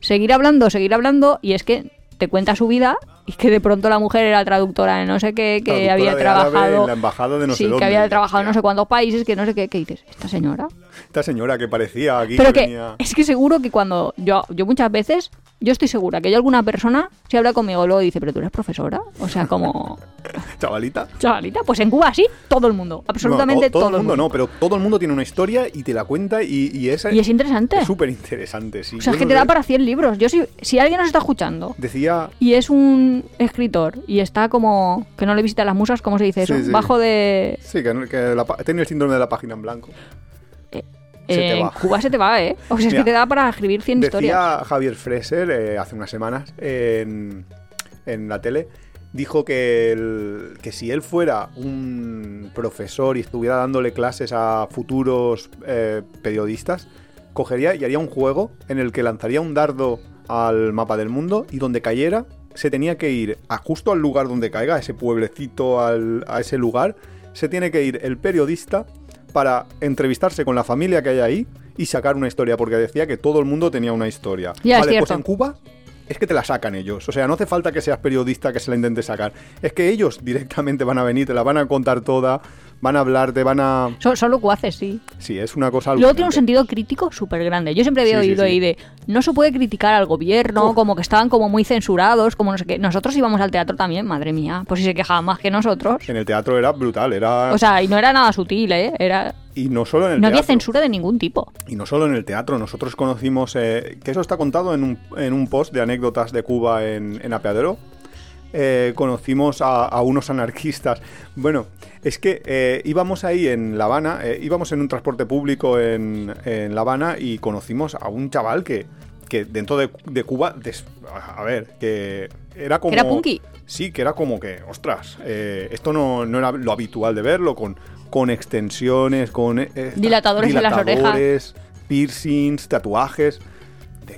Seguir hablando, seguir hablando, y es que te cuenta su vida, y que de pronto la mujer era traductora de no sé qué, que Traductora había trabajado. en la embajada de no sé sí, que dónde. había trabajado en no sé cuántos países, que no sé qué. ¿Qué dices? ¿Esta señora? Esta señora que parecía aquí Pero que que venía... es que seguro que cuando yo, yo muchas veces, yo estoy segura que yo alguna persona, si habla conmigo luego dice, pero tú eres profesora. O sea, como, Chavalita. chavalita, pues en Cuba sí, todo el mundo, absolutamente No, todo, todo, el mundo no, pero todo el mundo tiene una historia y te la cuenta y, y esa Y es interesante. es súper interesante, sí. O sea, es que te da para 100 libros. Yo si, si alguien nos está escuchando Decía... y es un escritor y está como, que no le visita las musas, ¿cómo se dice eso? Sí, sí. Bajo de... Sí, que, que la el síndrome de la página en blanco. Se en va. Cuba se te va, ¿eh? O sea, es que te da para escribir 100 historias. Decía Javier Freser eh, hace unas semanas en, en la tele, dijo que, el- que si él fuera un profesor y estuviera dándole clases a futuros eh, periodistas, cogería y haría un juego en el que lanzaría un dardo al mapa del mundo y donde cayera se tenía que ir a justo al lugar donde caiga, a ese pueblecito, al- a ese lugar, se tiene que ir el periodista para entrevistarse con la familia que hay ahí y sacar una historia, porque decía que todo el mundo tenía una historia. Ya, es vale, pues cierto. en Cuba es que te la sacan ellos. O sea, no hace falta que seas periodista que se la intente sacar. Es que ellos directamente van a venir, te la van a contar toda, van a hablar, te van a... Son, son sí. Sí, es una cosa... Luego tiene un sentido crítico súper grande. Yo siempre había Sí, oído sí. ahí de no se puede criticar al gobierno, Uf. como que estaban como muy censurados, como no sé qué. Nosotros íbamos al teatro también, madre mía. Pues si se quejaban más que nosotros. En el teatro era brutal, era... O sea, y no era nada sutil, ¿eh? Era... y no solo en el No había censura de ningún tipo. Y no solo en el teatro, nosotros conocimos, eh, que eso está contado en un, en un post de anécdotas de Cuba en, en Apeadero, eh, conocimos a, a unos anarquistas. Bueno, es que eh, íbamos ahí en La Habana, eh, íbamos en un transporte público en, en La Habana y conocimos a un chaval que, que dentro de, de Cuba, des- a ver, que era como... era punky? Sí, que era como que, ostras, eh, esto no, no era lo habitual de verlo, con, con extensiones, con... eh, esta- Dilatadores en las orejas. dilatadores, piercings, tatuajes.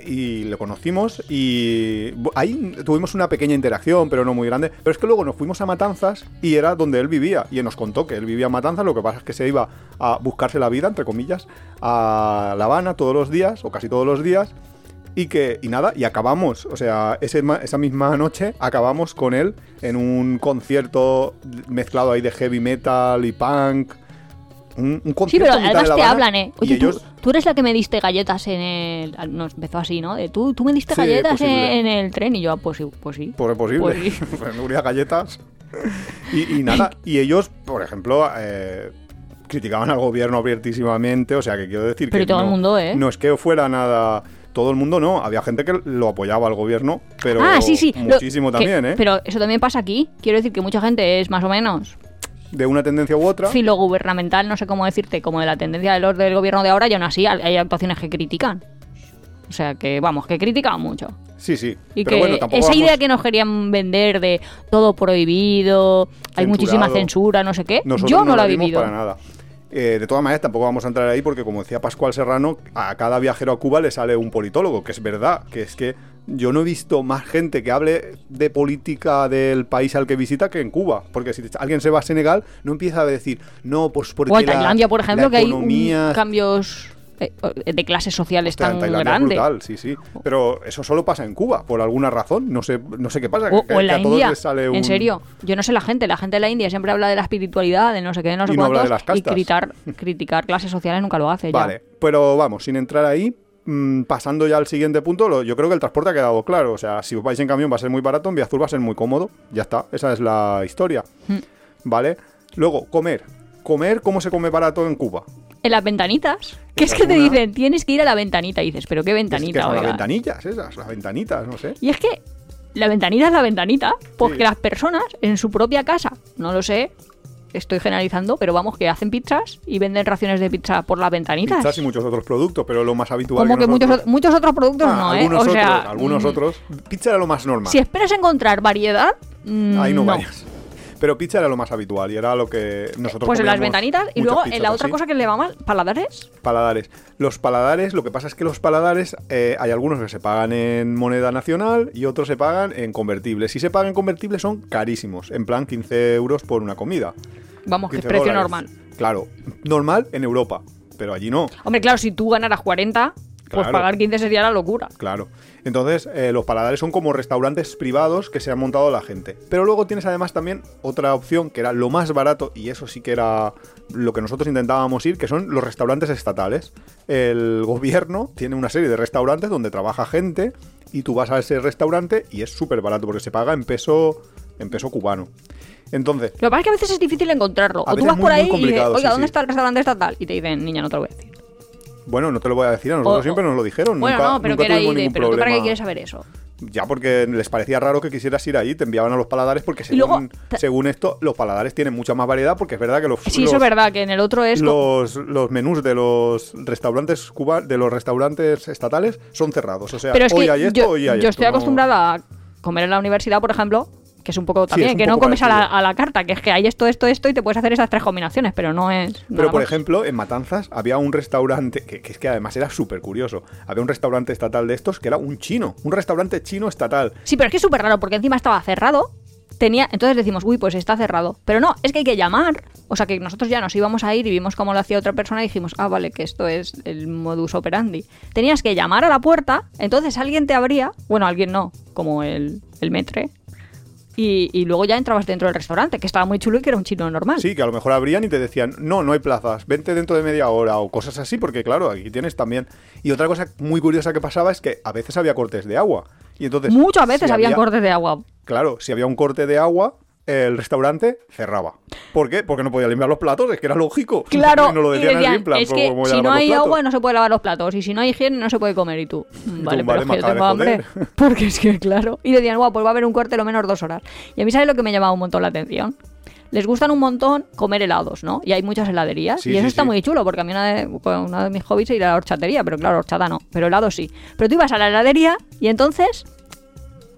Y lo conocimos y ahí tuvimos una pequeña interacción, pero no muy grande. Pero es que luego nos fuimos a Matanzas y era donde él vivía. Y él nos contó que él vivía en Matanzas, lo que pasa es que se iba a buscarse la vida, entre comillas, a La Habana todos los días, o casi todos los días. Y que, y nada, y acabamos, o sea, esa misma noche acabamos con él en un concierto mezclado ahí de heavy metal y punk. Un, un Sí, pero además te hablan, ¿eh? Oye, tú, ellos- tú eres la que me diste galletas en el... Nos empezó así, ¿no? De tú, tú me diste Sí, galletas en, el tren y yo, ah, pues sí, pues sí. Pues es posible. Pues sí. Pues me galletas. Y, y nada, y ellos, por ejemplo, eh, criticaban al gobierno abiertísimamente, o sea que quiero decir Pero que todo el mundo, ¿eh? no es que fuera nada... Todo el mundo no, había gente que lo apoyaba al gobierno, pero ah, sí, sí. lo- muchísimo que- también, ¿eh? Pero eso también pasa aquí. Quiero decir que mucha gente es más o menos De una tendencia u otra. filogubernamental, no sé cómo decirte, como de la tendencia de los del gobierno de ahora, y aún así hay actuaciones que critican. O sea que, vamos, que critican mucho. Sí, sí. Y pero que bueno, tampoco esa vamos- idea que nos querían vender de todo prohibido, hay muchísima censura, no sé qué, Nosotros yo no, la he vivido. para nada. Eh, de todas maneras, tampoco vamos a entrar ahí porque, como decía Pascual Serrano, a cada viajero a Cuba le sale un politólogo, que es verdad, que es que yo no he visto más gente que hable de política del país al que visita que en Cuba. Porque si alguien se va a Senegal, no empieza a decir, no, pues porque. O en la- Tailandia, por ejemplo, que hay un- cambios eh, de clases sociales tan grandes. brutal, sí, sí. Pero eso solo pasa en Cuba, por alguna razón. No sé, no sé qué pasa. O, que- o en que la India, les sale un- en serio. Yo no sé la gente, la gente de la India siempre habla de la espiritualidad, de no sé qué, de no sé Y no habla de las y criticar, criticar clases sociales nunca lo hace. ya. Vale, pero vamos, sin entrar ahí, mm, pasando ya al siguiente punto, lo- yo creo que el transporte ha quedado claro. O sea, si os vais en camión va a ser muy barato, en Vía Azul va a ser muy cómodo. Ya está, esa es la historia. Mm. Vale. Luego, comer. Comer, ¿cómo se come barato en Cuba? En las ventanitas, que es que es te dicen, tienes que ir a la ventanita, y dices, pero qué Es ventanita, que son las ventanillas esas, las ventanitas, no sé. Y es que la ventanita es la ventanita, porque Sí. las personas en su propia casa, no lo sé, estoy generalizando, pero vamos, que hacen pizzas y venden raciones de pizza por las ventanitas. Pizzas y muchos otros productos, pero lo más habitual Como que muchos, nosotros- ot- muchos otros productos Ah, no, ¿eh? algunos O sea, otros, algunos mm, otros. Pizza era lo más normal. Si esperas encontrar variedad, mm, Ahí no, vayas. Pero pizza era lo más habitual y era lo que nosotros Pues en las ventanitas y luego en la otra así. cosa que le va mal, paladares. Paladares. Los paladares, lo que pasa es que los paladares, eh, hay algunos que se pagan en moneda nacional y otros se pagan en convertibles. Si se pagan en convertibles son carísimos, en plan 15 euros por una comida. Vamos, que es 15 precio dólares. normal. Claro, normal en Europa, pero allí no, Hombre, claro, si tú ganaras 40, pues Claro. pagar 15 sería la locura. claro. Entonces, eh, los paladares son como restaurantes privados que se han montado la gente. Pero luego tienes además también otra opción que era lo más barato, y eso sí que era lo que nosotros intentábamos ir, que son los restaurantes estatales. El gobierno tiene una serie de restaurantes donde trabaja gente y tú vas a ese restaurante y es súper barato porque se paga en peso, en peso cubano. Entonces, Lo que pasa es que a veces es difícil encontrarlo. O tú vas muy, por ahí y dices, oiga, sí, ¿dónde sí. está el restaurante estatal? Y te dicen, niña, no te lo voy a decir. Bueno, no te lo voy a decir, a nosotros O- siempre nos lo dijeron. Bueno, nunca, no, pero nunca que era ahí tuvimos de, ningún pero tú para qué quieres saber eso. Ya porque les parecía raro que quisieras ir ahí, te enviaban a los paladares porque luego, según, según esto, los paladares tienen mucha más variedad porque es verdad que los, Sí, los, eso es verdad, que en el otro es... los, los menús de los restaurantes cuba, de los restaurantes estatales son cerrados. O sea, Pero es hoy que hay esto, yo, hoy hay yo esto, estoy no- acostumbrada a comer en la universidad, por ejemplo, que es un poco también, un que no comes a la, parecido. a la carta, que es que hay esto, esto, esto y te puedes hacer esas tres combinaciones, pero no es... Pero por más. ejemplo, en Matanzas había un restaurante, que, que es que además era súper curioso, había un restaurante estatal de estos que era un chino, un restaurante chino estatal. Sí, pero es que es súper raro, porque encima estaba cerrado. Tenía, entonces decimos, uy, pues está cerrado. Pero no, es que hay que llamar. O sea que nosotros ya nos íbamos a ir y vimos cómo lo hacía otra persona y dijimos, ah, vale, que esto es el modus operandi. Tenías que llamar a la puerta, entonces alguien te abría, bueno, alguien no, como el, el metre, y, y luego ya entrabas dentro del restaurante, que estaba muy chulo y que era un chino normal. Sí, que a lo mejor abrían y te decían, no, no hay plazas, vente dentro de media hora o cosas así, porque claro, aquí tienes también. Y otra cosa muy curiosa que pasaba es que a veces había cortes de agua. Y entonces. Muchas veces si habían había- cortes de agua. Claro, si había un corte de agua, el restaurante cerraba. ¿Por qué? Porque no podía limpiar los platos, es que era lógico. Claro, no lo y decían en plan, es "¿Cómo que si no hay platos?". agua no se puede lavar los platos y si no hay higiene no se puede comer y tú, "Mm, vale, pero es que yo tengo hambre. Porque es que, claro. Y decían, guau, pues va a haber un corte lo menos dos horas. Y a mí, ¿sabes lo que me llamaba un montón la atención? Les gustan un montón comer helados, ¿no? Y hay muchas heladerías. Sí, y eso sí, está sí. muy chulo, porque a mí una de, bueno, uno de mis hobbies es ir a la horchatería, pero claro, horchata no. Pero helado sí. Pero tú ibas a la heladería y entonces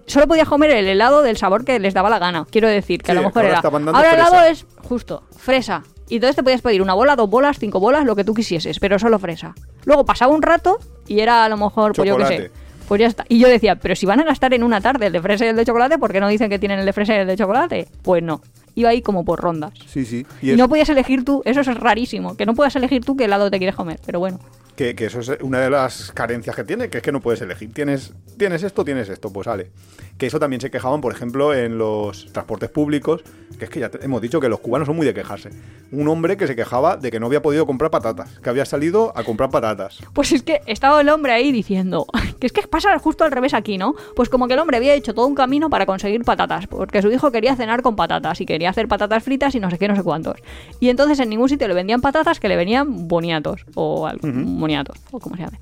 solo podías comer el helado del sabor que les daba la gana. Quiero decir, que a lo mejor ahora era. Ahora el helado es justo, fresa. Y entonces te podías pedir una bola, dos bolas, cinco bolas, lo que tú quisieses, pero solo fresa. Luego pasaba un rato y era a lo mejor, pues yo qué sé. Pues ya está. Y yo decía, pero si van a gastar en una tarde el de fresa y el de chocolate, ¿por qué no dicen que tienen el de fresa y el de chocolate? Pues no. Iba ahí como por rondas. Sí, sí. Y no podías elegir tú, eso es rarísimo, que no puedas elegir tú qué helado te quieres comer, pero bueno. Que, que eso es una de las carencias que tiene, que es que no puedes elegir. Tienes, tienes esto, tienes esto, pues sale. Que eso también se quejaban, por ejemplo, en los transportes públicos, que es que ya te- hemos dicho que los cubanos son muy de quejarse. Un hombre que se quejaba de que no había podido comprar patatas, que había salido a comprar patatas. Pues es que estaba el hombre ahí diciendo que es que pasa justo al revés aquí, ¿no? Pues como que el hombre había hecho todo un camino para conseguir patatas, porque su hijo quería cenar con patatas y quería hacer patatas fritas y no sé qué, no sé cuántos. Y entonces en ningún sitio le vendían patatas que le venían boniatos o algo, moniatos o como se llame.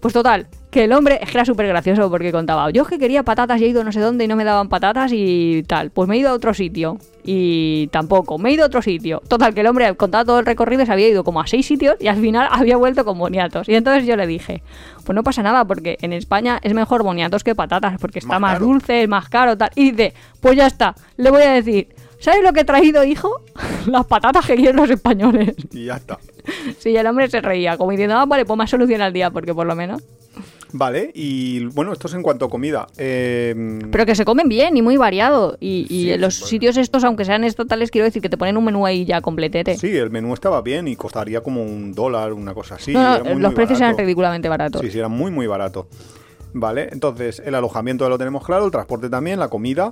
Pues total, que el hombre es que era súper gracioso porque contaba, yo es que quería patatas y he ido no sé dónde y no me daban patatas y tal. Pues me he ido a otro sitio y tampoco, me he ido a otro sitio. Total, que el hombre contaba todo el recorrido, se había ido como a seis sitios y al final había vuelto con boniatos. Y entonces yo le dije, pues no pasa nada porque en España es mejor boniatos que patatas porque está Más dulce, es más caro, tal. Y dice, pues ya está, le voy a decir, ¿sabes lo que he traído, hijo? Las patatas que quieren los españoles. Y ya está. Sí, el hombre se reía, como diciendo, ah, vale, pues más solución al día, porque por lo menos. Vale, y bueno, esto es en cuanto a comida. Eh, Pero que se comen bien y muy variado. Y, y Sí, en los bueno. sitios estos, aunque sean estatales, quiero decir que te ponen un menú ahí ya completete. Sí, el menú estaba bien y costaría como un dólar, una cosa así. no, no, era muy, los muy precios eran ridículamente baratos. Sí, sí, era muy, muy barato. Vale, entonces el alojamiento ya lo tenemos claro, el transporte también, la comida.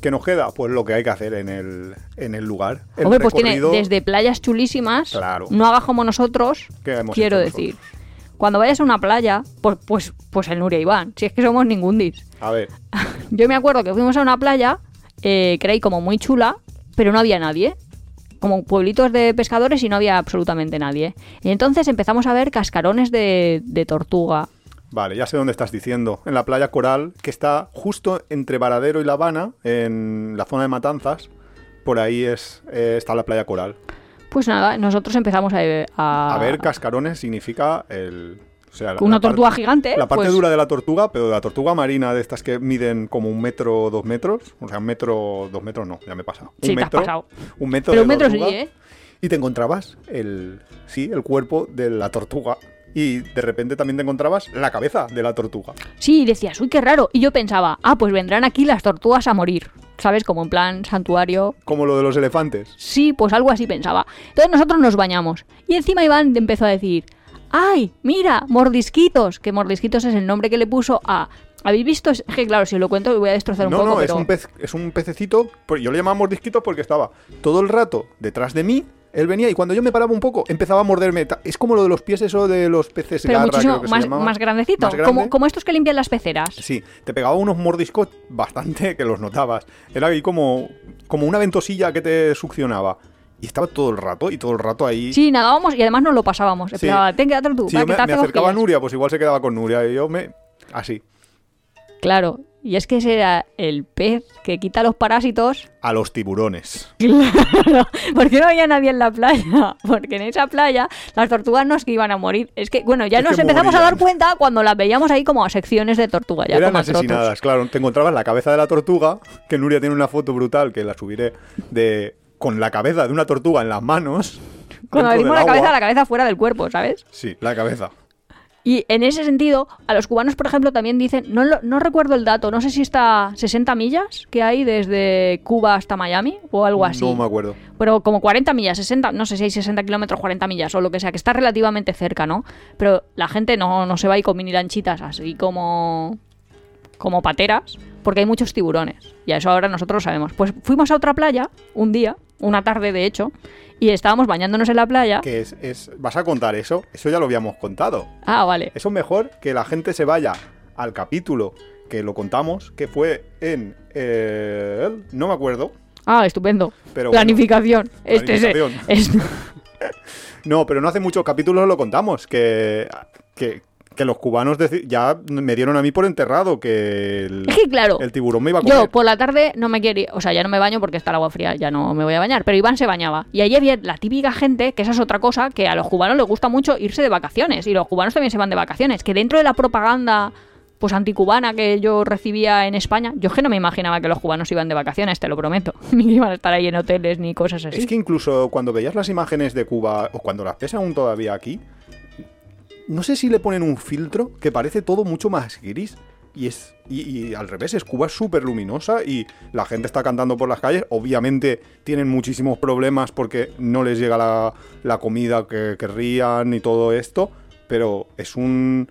¿Qué nos queda? Pues lo que hay que hacer en el, en el lugar. El Hombre, pues tiene desde playas chulísimas, Claro. no hagas como nosotros, ¿Qué hemos quiero decir. Cuando vayas a una playa, pues, pues, pues el Nuria Iván, si es que somos ningundis. A ver, Yo me acuerdo que fuimos a una playa, eh, era ahí como muy chula, pero no había nadie. Como pueblitos de pescadores y no había absolutamente nadie. Y entonces empezamos a ver cascarones de, de tortuga. Vale, ya sé dónde estás diciendo. En la playa Coral, que está justo entre Varadero y La Habana, en la zona de Matanzas. Por ahí es, eh, está la playa Coral. Pues nada, nosotros empezamos a, a, A ver, cascarones significa el... o sea, la- una la tortuga gigante. La parte pues, dura de la tortuga, pero de la tortuga marina, de estas que miden como un metro o dos metros. O sea, un metro, dos metros no, ya me he pasado. Sí, un te has metro, pasado. Un metro Pero de un metro sí, tortuga, ¿eh? Y te encontrabas el, sí, el cuerpo de la tortuga. Y de repente también te encontrabas la cabeza de la tortuga. Sí, y decías, uy, qué raro. Y yo pensaba, ah, pues vendrán aquí las tortugas a morir. ¿Sabes? Como en plan santuario. Como lo de los elefantes. Sí, pues algo así pensaba. Entonces nosotros nos bañamos. Y encima Iván empezó a decir, ¡ay, mira, mordisquitos! Que mordisquitos es el nombre que le puso a... ¿Habéis visto? Es que claro, si lo cuento voy a destrozar un No, poco, no, es pero... un, pez, es un pececito. Yo le llamaba mordisquito porque estaba todo el rato detrás de mí. Él venía y cuando yo me paraba un poco, empezaba a morderme. Es como lo de los pies, eso de los peces Pero garra, muchísimo creo que más, más grandecito. Más grande. como, como estos que limpian las peceras. Sí, te pegaba unos mordiscos bastante que los notabas. Era ahí como, como una ventosilla que te succionaba. Y estaba todo el rato, y todo el rato ahí. Sí, nadábamos y además nos lo pasábamos. Sí. Esperaba, ten, quédate tú. Si yo que me, te me acercaba a cosquillas". Nuria, pues igual se quedaba con Nuria. Y yo me. Así. Claro. Y es que ese era el pez que quita los parásitos. A los tiburones. Claro. ¿Por qué no había nadie en la playa? Porque en esa playa las tortugas no es que iban a morir. Es que, bueno, ya Es nos empezamos a dar cuenta cuando las veíamos ahí como a secciones de tortuga. Ya Eran asesinadas, claro. Te encontrabas la cabeza de la tortuga, que Nuria tiene una foto brutal, que la subiré, de con la cabeza de una tortuga en las manos. Cuando decimos la cabeza, la cabeza fuera del cuerpo, ¿sabes? Sí, la cabeza. Y en ese sentido, a los cubanos, por ejemplo, también dicen, no, lo- no recuerdo el dato, no sé si está 60 millas que hay desde Cuba hasta Miami o algo así. No me acuerdo. Pero como 40 millas, 60, no sé si hay 60 kilómetros, 40 millas o lo que sea, que está relativamente cerca, ¿no? Pero la gente no, no se va ahí con mini lanchitas así como, como pateras, porque hay muchos tiburones. Y a eso ahora nosotros lo sabemos. Pues fuimos a otra playa, un día, una tarde de hecho, y estábamos bañándonos en la playa. Que es, es- ¿Vas a contar eso? Eso ya lo habíamos contado. Ah, vale. Eso es mejor que la gente se vaya al capítulo que lo contamos, que fue en el... No me acuerdo, Ah, estupendo. pero... bueno. Planificación. Este es- es- No, pero no hace muchos capítulos lo contamos, que, que, que los cubanos ya me dieron a mí por enterrado que el, Es que claro, el tiburón me iba a comer. yo por la tarde no me quería, o sea, ya no me baño porque está el agua fría, ya no me voy a bañar, pero Iván se bañaba. Y allí había la típica gente, que esa es otra cosa, que a los cubanos les gusta mucho irse de vacaciones, y los cubanos también se van de vacaciones, que dentro de la propaganda pues anticubana que yo recibía en España, yo es que no me imaginaba que los cubanos iban de vacaciones, te lo prometo, ni iban a estar ahí en hoteles ni cosas así. Es que incluso cuando veías las imágenes de Cuba, o cuando las ves aún todavía aquí, no sé si le ponen un filtro que parece todo mucho más gris. Y es. Y, y al revés, es Cuba es súper luminosa y la gente está cantando por las calles. Obviamente tienen muchísimos problemas porque no les llega la, la comida que querrían y todo esto. Pero es un.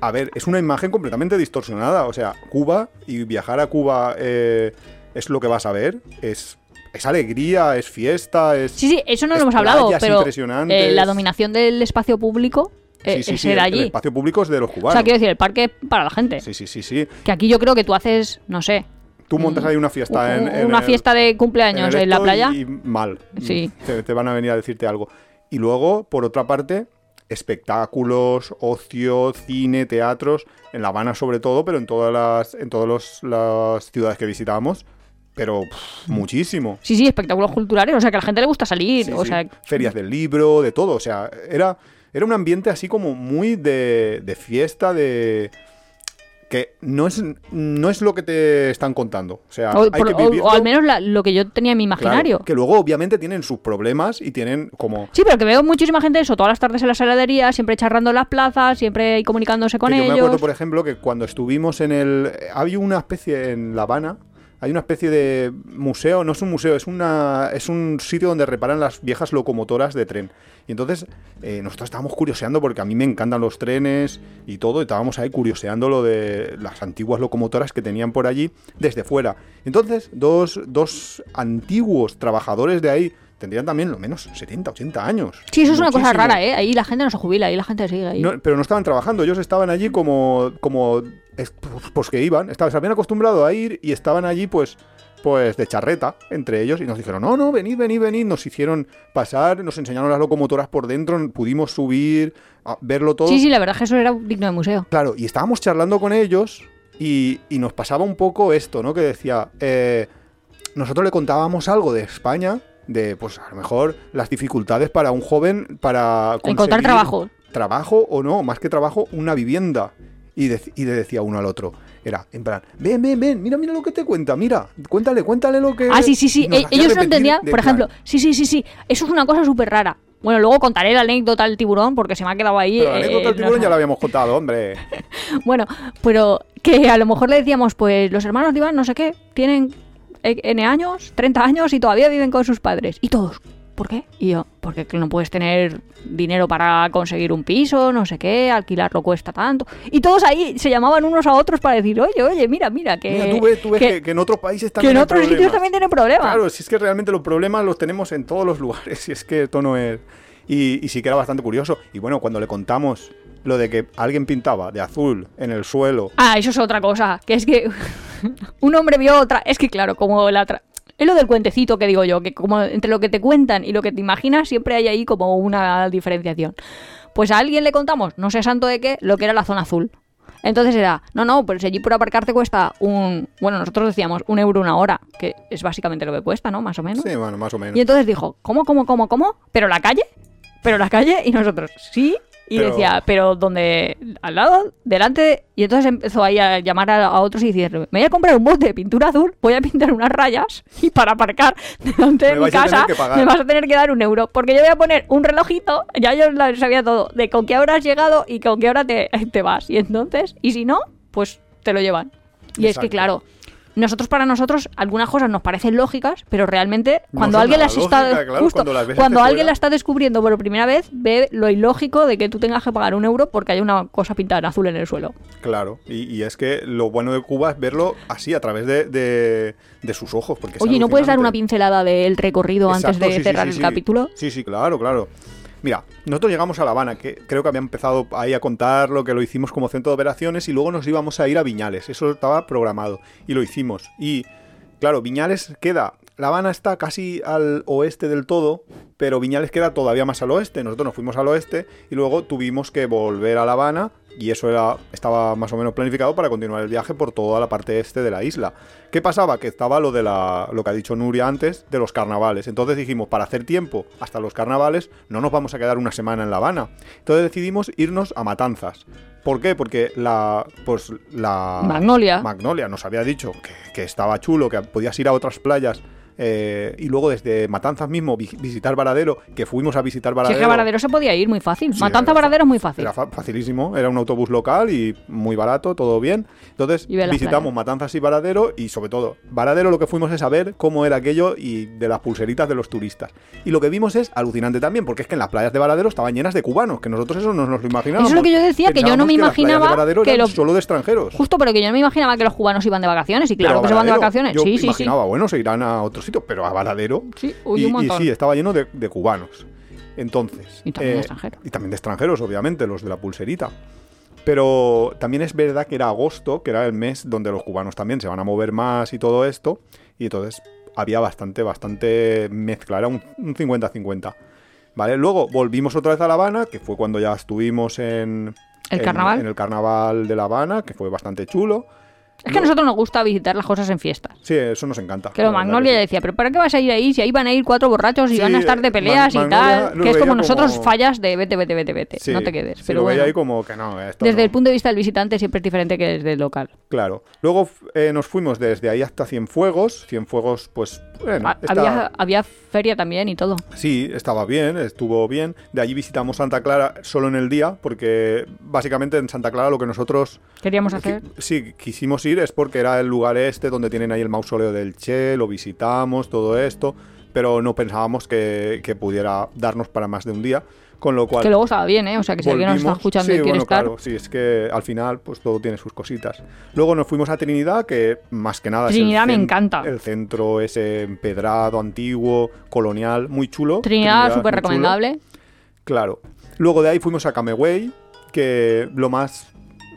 A ver, es una imagen completamente distorsionada. O sea, Cuba y viajar a Cuba eh, es lo que vas a ver. Es, es alegría, es fiesta, es. Sí, sí, eso no lo hemos hablado, pero eh, la dominación del espacio público eh, Sí, sí, ser el- espacio público es de los o cubanos. sea, quiero decir, el parque es para la gente. Sí, sí, sí, sí. Que aquí yo creo que tú haces, no sé, Tú montas ahí una fiesta en, un- en una el- fiesta de cumpleaños en, la playa. Y, y mal. Sí. Te, te van a venir a decirte algo. Y luego, por otra parte, espectáculos, ocio, cine, teatros, en La Habana sobre todo, pero en todas las, en todas los- las ciudades que visitábamos. Pero pff, muchísimo. Sí, sí, espectáculos culturales, o sea, que a la gente le gusta salir, Sí, o sí. sea, Ferias del libro, de todo. O sea, era, era un ambiente así como muy de, de fiesta, de. que no es, no es lo que te están contando. O sea, o, hay por- que o- vivirlo. o al menos la- lo que yo tenía en mi Claro, imaginario. que luego, obviamente, tienen sus problemas y tienen como. Sí, pero que veo muchísima gente eso, todas las tardes en las heladerías, siempre charrando en las plazas, siempre comunicándose con que yo ellos. me acuerdo, por ejemplo, que cuando estuvimos en el. Había una especie en La Habana. Hay una especie de museo, no es un museo, es una es un sitio donde reparan las viejas locomotoras de tren. Y entonces eh, nosotros estábamos curioseando porque a mí me encantan los trenes y todo, y estábamos ahí curioseando lo de las antiguas locomotoras que tenían por allí desde fuera. Entonces, dos, dos antiguos trabajadores de ahí tendrían también lo menos 70, 80 años. Sí, eso es una cosa rara, ¿eh? Ahí la gente no se jubila, ahí la gente sigue ahí. No, pero no estaban trabajando, ellos estaban allí como, como es- pues que iban, estaban, se habían acostumbrado a ir y estaban allí pues, pues de charreta entre ellos y nos dijeron, no, no, venid, venid, venid, nos hicieron pasar, nos enseñaron las locomotoras por dentro, pudimos subir, a verlo todo. Sí, sí, la verdad es que eso era digno de museo. Claro, y estábamos charlando con ellos y, y nos pasaba un poco esto, ¿no? Que decía, eh, nosotros le contábamos algo de España, de pues a lo mejor las dificultades para un joven para Encontrar trabajo. Trabajo o no, más que trabajo, una vivienda. Y, dec- y le decía uno al otro, era, en plan, ven, ven, ven, mira, mira lo que te cuenta, mira, cuéntale, cuéntale lo que... Ah, sí, sí, sí. eh, ellos no entendían, de por plan, ejemplo, sí, sí, sí, sí. Eso es una cosa súper rara. Bueno, luego contaré la anécdota del tiburón porque se me ha quedado ahí. Pero la eh, anécdota del no tiburón ya la habíamos contado, hombre. Bueno, pero que a lo mejor le decíamos, pues los hermanos de Iván, no sé qué, tienen eh, N años, 30 años y todavía viven con sus padres. Y todos, ¿por qué? Y yo, porque no puedes tener dinero para conseguir un piso, no sé qué, alquilarlo cuesta tanto. Y todos ahí se llamaban unos a otros para decir, oye, oye, mira, mira, que, Mira, tú ves, tú ves que, que, que en otros países que también en hay otros sitios también tienen problemas. Claro, si es que realmente los problemas los tenemos en todos los lugares, y es que esto no es... Y, y sí que era bastante curioso. Y bueno, cuando le contamos lo de que alguien pintaba de azul en el suelo... Ah, eso es otra cosa, que es que un hombre vio otra, es que claro, como la otra... Es lo del cuentecito que digo yo, que como entre lo que te cuentan y lo que te imaginas siempre hay ahí como una diferenciación. Pues a alguien le contamos, no sé santo de qué, lo que era la zona azul. Entonces era, no, no, pues allí por aparcarte cuesta un, bueno, nosotros decíamos un euro una hora, que es básicamente lo que cuesta, ¿no? Más o menos. Sí, bueno, más o menos. Y entonces dijo, ¿cómo, cómo, cómo, cómo? ¿Pero la calle? ¿Pero la calle? Y nosotros, sí. Y Pero- decía, pero donde, al lado, delante. Y entonces empezó ahí a llamar a, a otros y decir, me voy a comprar un bote de pintura azul, voy a pintar unas rayas y para aparcar delante de mi casa que pagar". me vas a tener que dar un euro. Porque yo voy a poner un relojito, ya yo sabía todo, de con qué hora has llegado y con qué hora te, te vas. Y entonces, y si no, pues te lo llevan. Y es que, claro, nosotros para nosotros algunas cosas nos parecen lógicas, pero realmente cuando alguien las está lógicas, claro, justo, cuando las alguien fuera. la está descubriendo por primera vez, ve lo ilógico de que tú tengas que pagar un euro porque hay una cosa pintada en azul en el suelo. Claro, y, y es que lo bueno de Cuba es verlo así, a través de, de- de sus ojos. Porque Oye, ¿no puedes dar una pincelada del recorrido antes de sí, cerrar sí, el capítulo? Sí, sí, claro, claro. Mira, nosotros llegamos a La Habana, que creo que había empezado ahí a contarlo, que lo hicimos como centro de operaciones y luego nos íbamos a ir a Viñales. Eso estaba programado y lo hicimos. Y claro, Viñales queda. La Habana está casi al oeste del todo, pero Viñales queda todavía más al oeste. Nosotros nos fuimos al oeste y luego tuvimos que volver a La Habana y eso era, estaba más o menos planificado para continuar el viaje por toda la parte este de la isla. ¿Qué pasaba? Que estaba lo de la, lo que ha dicho Nuria antes, de los carnavales. Entonces dijimos, para hacer tiempo hasta los carnavales, no nos vamos a quedar una semana en La Habana. Entonces decidimos irnos a Matanzas. ¿Por qué? Porque la, pues la Magnolia. Magnolia nos había dicho que, que estaba chulo, que podías ir a otras playas. Eh, y luego desde Matanzas mismo vi- visitar Varadero, que fuimos a visitar es Varadero. que Varadero se podía ir muy fácil. Sí, Matanza era fa- Varadero es muy fácil. Era fa- facilísimo, era un autobús local y muy barato, todo bien. Entonces visitamos. Matanzas y Varadero y sobre todo, Varadero lo que fuimos es a ver cómo era aquello y de las pulseritas de los turistas. Y lo que vimos es alucinante también, porque es que en las playas de Varadero estaban llenas de cubanos, que nosotros eso no nos lo imaginábamos. Eso es lo que yo decía, que yo no me imaginaba que los- solo de extranjeros. Justo, pero que yo no me imaginaba que los cubanos iban de vacaciones. Y claro que se van de vacaciones. Yo sí, sí, sí. imaginaba, bueno, se irán a otro sitio, pero a Varadero. Sí, uy, y, un y montón. sí, estaba lleno de, de cubanos. Entonces. eh, Y también de extranjeros. Y también de extranjeros, obviamente, los de la pulserita. Pero también es verdad que era agosto, que era el mes donde los cubanos también se van a mover más y todo esto. Y entonces había bastante, bastante mezcla. Era un un 50-50. ¿Vale? Luego volvimos otra vez a La Habana, que fue cuando ya estuvimos en. ¿El en- carnaval? En el carnaval de La Habana, que fue bastante chulo. Es que a nosotros nos gusta visitar las cosas en fiestas. Sí, eso nos encanta. Que lo Magnolia sí. decía, pero ¿para qué vas a ir ahí si ahí van a ir cuatro borrachos y Sí, van a estar de eh, peleas y tal? Que es como nosotros como- fallas de vete, vete, vete, vete. Sí, no te quedes. pero lo veía ahí como que no. esto desde no. el punto de vista del visitante siempre es diferente que desde el local. Claro. Luego eh, nos fuimos desde ahí hasta Cienfuegos. Cienfuegos, pues. Bueno, está- había, había feria también y todo. Sí, estaba bien, estuvo bien. De allí visitamos Santa Clara solo en el día, porque básicamente en Santa Clara lo que nosotros Queríamos hacer. sí quisimos ir es porque era el lugar este donde tienen ahí el mausoleo del Che, lo visitamos, todo esto, pero no pensábamos que, que pudiera darnos para más de un día, con lo cual... Que luego estaba bien, ¿eh? O sea, que si alguien nos está Volvimos- escuchando sí, y quiere bueno, estar. Claro, sí, es que al final pues todo tiene sus cositas. Luego nos fuimos a Trinidad, que más que nada Trinidad es me encanta. El centro ese empedrado, antiguo, colonial, muy chulo. Trinidad, muy súper chulo. recomendable. Claro. Luego de ahí fuimos a Camagüey, que lo más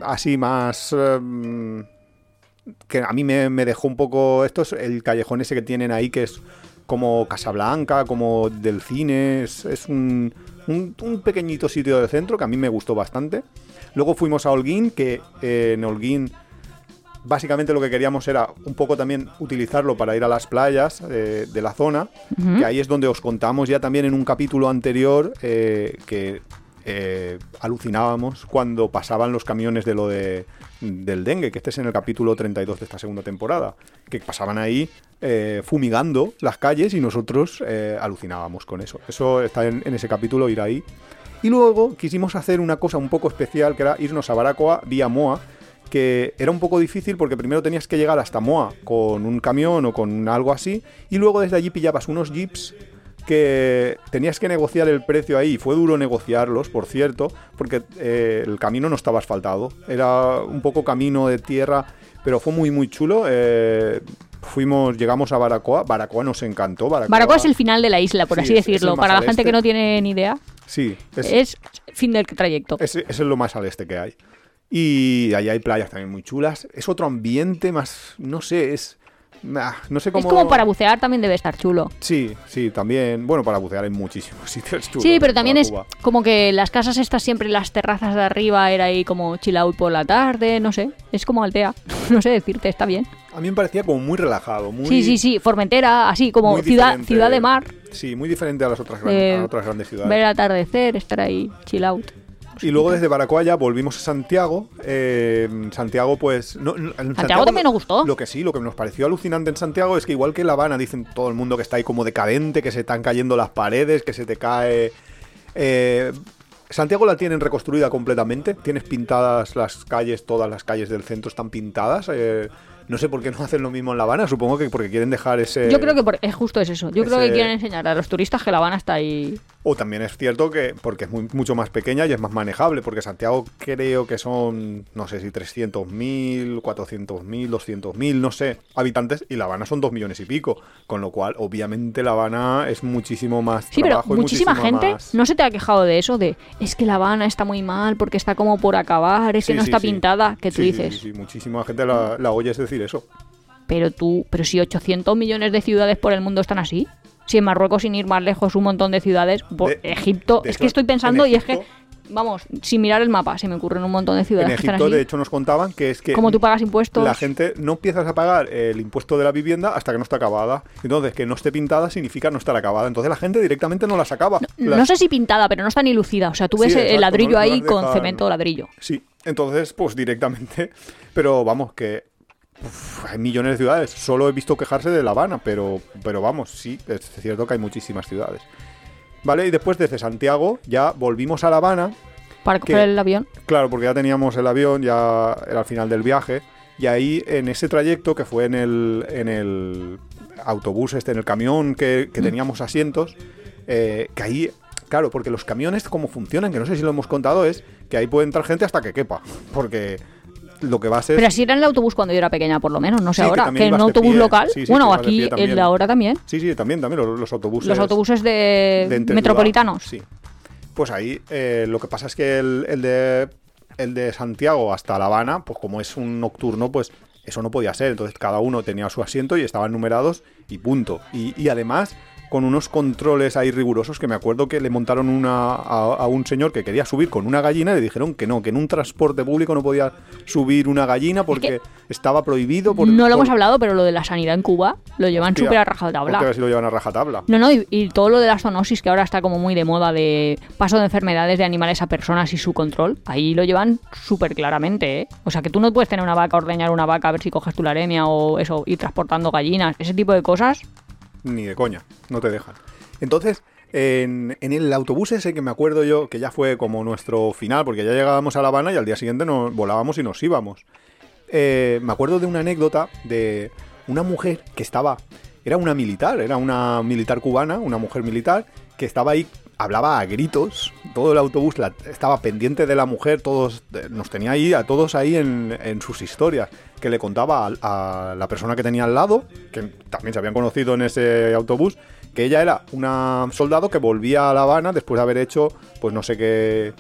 así más em, que a mí me, me dejó un poco esto es el callejón ese que tienen ahí que es como Casablanca, como del cine, es, es un, un, un pequeñito sitio del centro que a mí me gustó bastante. Luego fuimos a Holguín, que eh, en Holguín básicamente lo que queríamos era un poco también utilizarlo para ir a las playas eh, de la zona, que ahí es donde os contamos ya también en un capítulo anterior eh, que eh, alucinábamos cuando pasaban los camiones de lo de, del dengue, que este es en el capítulo 32 de esta segunda temporada, que pasaban ahí eh, fumigando las calles y nosotros eh, alucinábamos con eso. Eso está en, en ese capítulo, ir ahí. Y luego quisimos hacer una cosa un poco especial, que era irnos a Baracoa vía Moa, que era un poco difícil porque primero tenías que llegar hasta Moa con un camión o con algo así, y luego desde allí pillabas unos jeeps que tenías que negociar el precio ahí. Fue duro negociarlos, por cierto, porque eh, el camino no estaba asfaltado. Era un poco camino de tierra, pero fue muy, muy chulo. Eh, fuimos, llegamos a Baracoa. Baracoa nos encantó. Baracoa, Baracoa es el final de la isla, por Sí, así decirlo. Para la gente este. que no tiene ni idea, Sí, es, es fin del trayecto. es, es lo más al este que hay. Y ahí hay playas también muy chulas. Es otro ambiente más, no sé, es ah, no sé cómo... Es como para bucear también debe estar chulo. Sí, sí, también. Bueno, para bucear hay muchísimos sitios chulos. Sí, pero en también es Cuba. como que las casas estas siempre, las terrazas de arriba, era ahí como chill out por la tarde, no sé. Es como Altea. No sé decirte, está bien. A mí me parecía como muy relajado, muy... Sí, sí, sí. Formentera, así como ciudad, ciudad de mar. Sí, muy diferente a las otras, gran- Eh, a otras grandes ciudades. Ver el atardecer, estar ahí chill out. Y luego desde Baracoaya volvimos a Santiago. Eh, Santiago, pues. no- no- en Santiago también nos gustó. Lo que sí, lo que nos pareció alucinante en Santiago es que, igual que La Habana, dicen todo el mundo que está ahí como decadente, que se están cayendo las paredes, que se te cae. eh, Santiago la tienen reconstruida completamente. Tienes pintadas las calles, todas las calles del centro están pintadas. eh, no sé por qué no hacen lo mismo en La Habana. Supongo que porque quieren dejar ese. Yo creo que por- es justo es eso. Yo creo que quieren enseñar a los turistas que La Habana está ahí. O también es cierto que, porque es muy- mucho más pequeña y es más manejable, porque Santiago creo que son, no sé si 300.000, 400.000, 200.000, no sé, habitantes, y La Habana son 2 millones y pico, con lo cual, obviamente, La Habana es muchísimo más Sí, pero trabajo muchísima gente más- no se te ha quejado de eso, de es que La Habana está muy mal porque está como por acabar, es que no sí, está sí. pintada, que tú dices. Sí, sí, muchísima gente la, la oyes decir eso. Pero tú, pero si 800 millones de ciudades por el mundo están así, si en Marruecos sin ir más lejos un montón de ciudades, por De- Egipto, de es hecho, que estoy en pensando y es que, vamos, sin mirar el mapa, se me ocurren un montón de En ciudades que están Egipto, así. de hecho, nos contaban que es que Como tú pagas impuestos. la gente no empiezas a pagar el impuesto de la vivienda hasta que no está acabada. Entonces, que no esté pintada significa no estar acabada. Entonces, la gente directamente no la sacaba. No Las- sé si pintada, pero no está ni lucida. O sea, tú Sí, ves el ladrillo no- no ahí las con cemento ladrillo. Sí, entonces, pues directamente. Pero vamos, que uf, hay millones de ciudades. Solo he visto quejarse de La Habana, pero, pero vamos, sí, es cierto que hay muchísimas ciudades. Vale, y después desde Santiago ya volvimos a La Habana. Para coger el avión. Claro, porque ya teníamos el avión, ya era al final del viaje. Y ahí, en ese trayecto, que fue en el, en el autobús, este, en el camión que, que Mm. teníamos asientos, eh, que ahí, claro, porque los camiones, como funcionan, que no sé si lo hemos contado, es que ahí puede entrar gente hasta que quepa. Porque lo que va a ser. Pero así era en el autobús cuando yo era pequeña, por lo menos. No sé Sí, ahora. Que en un autobús pie. local. Sí, sí, bueno, aquí también. de ahora también. Sí, sí, también, también los, los autobuses. Los autobuses de de metropolitanos. Sí. Pues ahí eh, lo que pasa es que el, el de el de Santiago hasta La Habana, pues como es un nocturno, pues eso no podía ser. Entonces cada uno tenía su asiento y estaban numerados y punto. Y, y además con unos controles ahí rigurosos que me acuerdo que le montaron una, a, a un señor que quería subir con una gallina y le dijeron que no, que en un transporte público no podía subir una gallina porque estaba prohibido. Por, no lo por- hemos hablado, pero lo de la sanidad en Cuba lo llevan súper a rajatabla. a ver si lo llevan a rajatabla. No, no, y, y todo lo de la zoonosis que ahora está como muy de moda de paso de enfermedades de animales a personas y su control, ahí lo llevan súper claramente, ¿eh? O sea, que tú no puedes tener una vaca, ordeñar una vaca a ver si coges tu laremia o eso, ir transportando gallinas, ese tipo de cosas. Ni de coña, no te dejan. Entonces, en, en el autobús ese que me acuerdo yo, que ya fue como nuestro final, porque ya llegábamos a La Habana y al día siguiente nos volábamos y nos íbamos. Eh, me acuerdo de una anécdota de una mujer que estaba, era una militar, era una militar cubana, una mujer militar, que estaba ahí, hablaba a gritos, todo el autobús la- estaba pendiente de la mujer, todos, eh, nos tenía ahí, a todos ahí en, en sus historias, que le contaba a, a la persona que tenía al lado, que también se habían conocido en ese autobús, que ella era una soldado que volvía a La Habana después de haber hecho, pues no sé qué,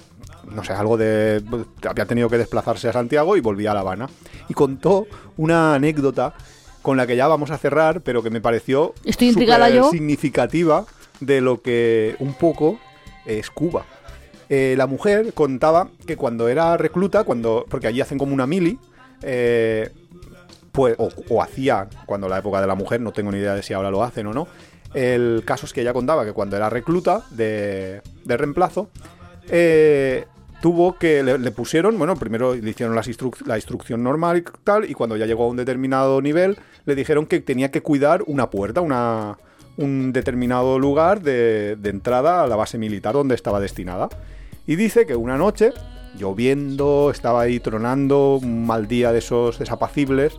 no sé, algo de... había tenido que desplazarse a Santiago y volvía a La Habana. Y contó una anécdota con la que ya vamos a cerrar, pero que me pareció Estoy intrigada súper yo. significativa de lo que un poco es Cuba. Eh, la mujer contaba que cuando era recluta, cuando porque allí hacen como una mili, eh, pues, o, hacía cuando la época de la mujer, no tengo ni idea de si ahora lo hacen o no. El caso es que ella contaba que cuando era recluta de, de reemplazo, eh, tuvo que le, pusieron, bueno, primero le hicieron las la instrucción normal y tal, y cuando ya llegó a un determinado nivel, le dijeron que tenía que cuidar una puerta, una, un determinado lugar de, entrada a la base militar donde estaba destinada. Y dice que una noche, lloviendo, estaba ahí tronando, un mal día de esos desapacibles,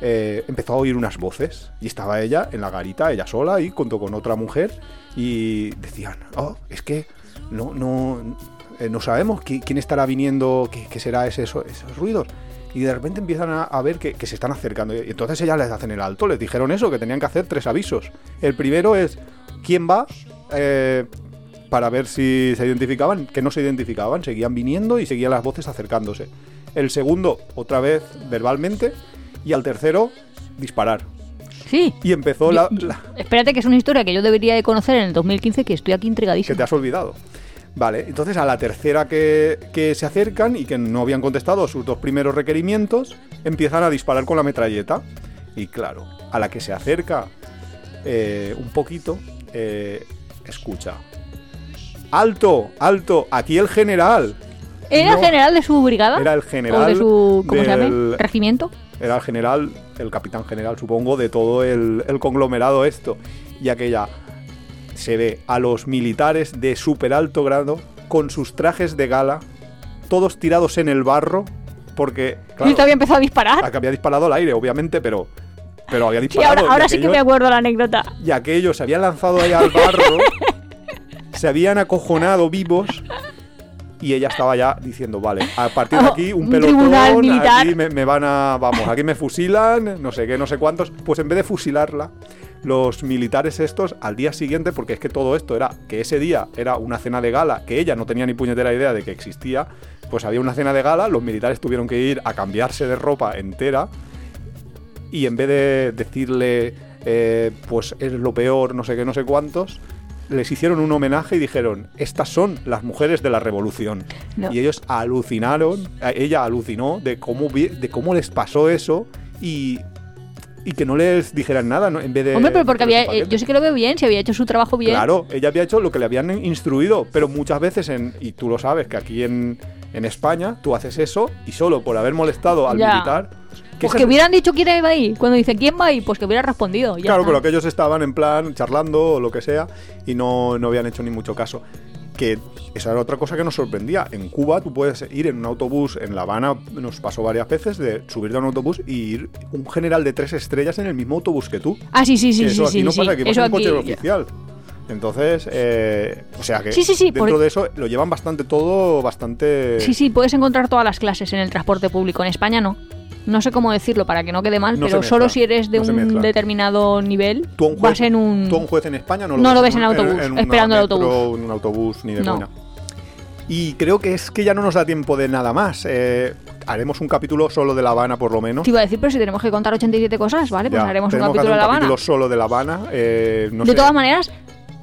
eh, empezó a oír unas voces y estaba ella en la garita, ella sola, y junto con otra mujer, y decían, oh, es que no, no, eh, no sabemos qui- quién estará viniendo, qué, qué será ese, eso- esos ruidos. Y de repente empiezan a, a ver que, que se están acercando. Y entonces ellas les hacen el alto, les dijeron eso, que tenían que hacer tres avisos. El primero es quién va, eh, para ver si se identificaban, que no se identificaban, seguían viniendo y seguían las voces acercándose. El segundo, otra vez verbalmente, y al tercero, disparar. Sí. Y empezó la, Yo- la- Espérate, que es una historia que yo debería de conocer en el 2015, que estoy aquí que intrigadísimo. te has olvidado. Vale, entonces a la tercera que, que se acercan y que no habían contestado sus dos primeros requerimientos, empiezan a disparar con la metralleta. Y claro, a la que se acerca eh, un poquito, eh, escucha. ¡Alto! ¡Alto! Aquí el general. ¿Era No, el general de su brigada? Era el ¿O general. de su, ¿cómo se llama? del- ¿Regimiento? Era el general, el capitán general, supongo, de todo el, el conglomerado esto. Y aquella se ve a los militares de súper alto grado con sus trajes de gala, todos tirados en el barro, porque, ¿Y claro, usted había empezado a disparar? que había disparado al aire, obviamente, pero, pero había Sí, disparado. ahora, y ahora sí que me acuerdo la anécdota. Y aquellos se habían lanzado ahí al barro, se habían acojonado vivos. Y ella estaba ya diciendo, vale, a partir de aquí un pelotón, aquí me, me van a, vamos, aquí me fusilan, no sé qué, no sé cuántos. Pues en vez de fusilarla, los militares estos al día siguiente, porque es que todo esto era que ese día era una cena de gala, que ella no tenía ni puñetera idea de que existía, pues había una cena de gala, los militares tuvieron que ir a cambiarse de ropa entera y en vez de decirle, eh, pues es lo peor, no sé qué, no sé cuántos, les hicieron un homenaje y dijeron, estas son las mujeres de la revolución. No. Y ellos alucinaron, eh, ella alucinó de cómo, de cómo les pasó eso y, y que no les dijeran nada, ¿no? En vez de... Hombre, pero porque había, eh, yo sí que lo veo bien, si había hecho su trabajo bien. Claro, ella había hecho lo que le habían instruido, pero muchas veces, en, y tú lo sabes, que aquí en, en España tú haces eso y solo por haber molestado al Ya. militar... Pues que hubieran dicho quién iba ahí. Cuando dice quién va ahí, pues que hubiera respondido. ya Claro, está. pero que ellos estaban en plan charlando o lo que sea y no, no habían hecho ni mucho caso. Que esa era otra cosa que nos sorprendía. En Cuba tú puedes ir en un autobús, en La Habana nos pasó varias veces de subirte a un autobús y ir un general de tres estrellas en el mismo autobús que tú. Ah, sí, sí, sí, eso aquí sí. no sí. pasa, aquí Eso pasa un coche oficial. Entonces, eh, o sea que Sí, sí, sí, dentro por- de eso lo llevan bastante todo, bastante... Sí, sí, puedes encontrar todas las clases en el transporte público. En España no. No sé cómo decirlo para que no quede mal, No pero solo si eres de no un determinado nivel, un juez, vas en un... tú a un juez en España no lo, No lo ves en autobús, una esperando el autobús. En un autobús ni de No. buena. Y creo que es que ya no nos da tiempo de nada más. Eh, haremos un capítulo solo de La Habana, por lo menos. Te iba a decir, pero si tenemos que contar 87 cosas, ¿vale? Pues Ya, haremos un capítulo de La Habana. capítulo solo de La Habana. eh, no de sé. todas maneras,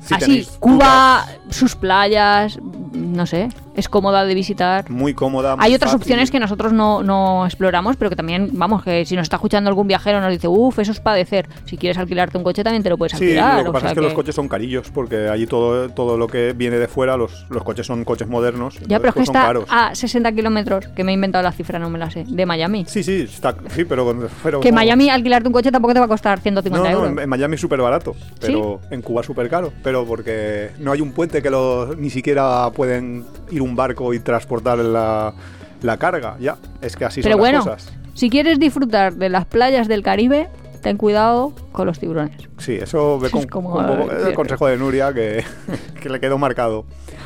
Si así, Cuba, sus playas, no sé, es cómoda de visitar. Muy cómoda. muy Hay otras fácil. opciones que nosotros no, no exploramos, pero que también, vamos, que si nos está escuchando algún viajero nos dice, uff, eso es padecer. Si quieres alquilarte un coche también te lo puedes Sí, alquilar. lo que pasa es que, los coches son carillos, porque allí todo, todo lo que viene de fuera, los, los coches son coches modernos. Ya, pero es que pues, son está caros. a 60 kilómetros, que me he inventado la cifra, no me la sé, de Miami. Sí, sí, está, sí, pero, pero Que en no- Miami alquilarte un coche tampoco te va a costar 150 No, no, euros. en, en Miami es súper barato, pero en Cuba es súper caro. Pero porque no hay un puente que los, ni siquiera pueden ir un barco y transportar la, la carga. Ya, es que así Pero son bueno, las cosas. si quieres disfrutar de las playas del Caribe, ten cuidado con los tiburones. Sí, eso ve Es como- poco- el consejo de Nuria que, que le quedó marcado.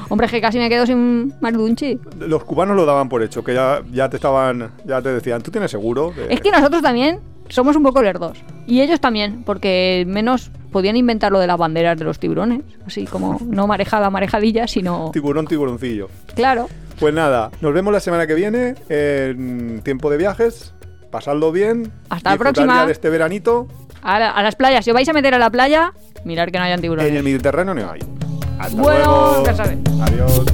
Hombre, es que casi me quedo sin Mardunchi. Los cubanos lo daban por hecho, que ya, ya te estaban, ya te decían, ¿tú tienes seguro? Que- Es que nosotros también somos un poco lerdos. Y ellos también, porque menos podían inventar lo de las banderas de los tiburones. Así como no marejada, marejadilla, sino... Tiburón, tiburoncillo. Claro. Pues nada, nos vemos la semana que viene en tiempo de viajes. Pasadlo bien. Hasta la próxima. ya de este veranito. A, la- a las playas, si os vais a meter a la playa, mirar que no hayan tiburones. En el Mediterráneo no hay. Hasta Bueno, luego. ya sabes. Adiós.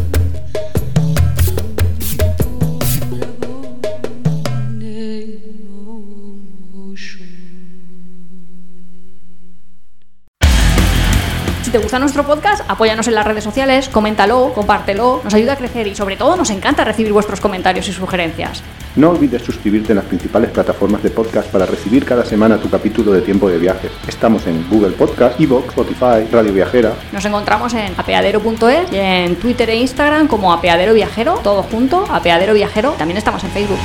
Te gusta nuestro podcast, apóyanos en las redes sociales, coméntalo, compártelo, nos ayuda a crecer y sobre todo nos encanta recibir vuestros comentarios y sugerencias. No olvides suscribirte en las principales plataformas de podcast para recibir cada semana tu capítulo de tiempo de viajes. Estamos en Google Podcast, Evox, Spotify, Radio Viajera. Nos encontramos en apeadero.es y en Twitter e Instagram como Apeadero Viajero, todo junto, Apeadero Viajero. También estamos en Facebook.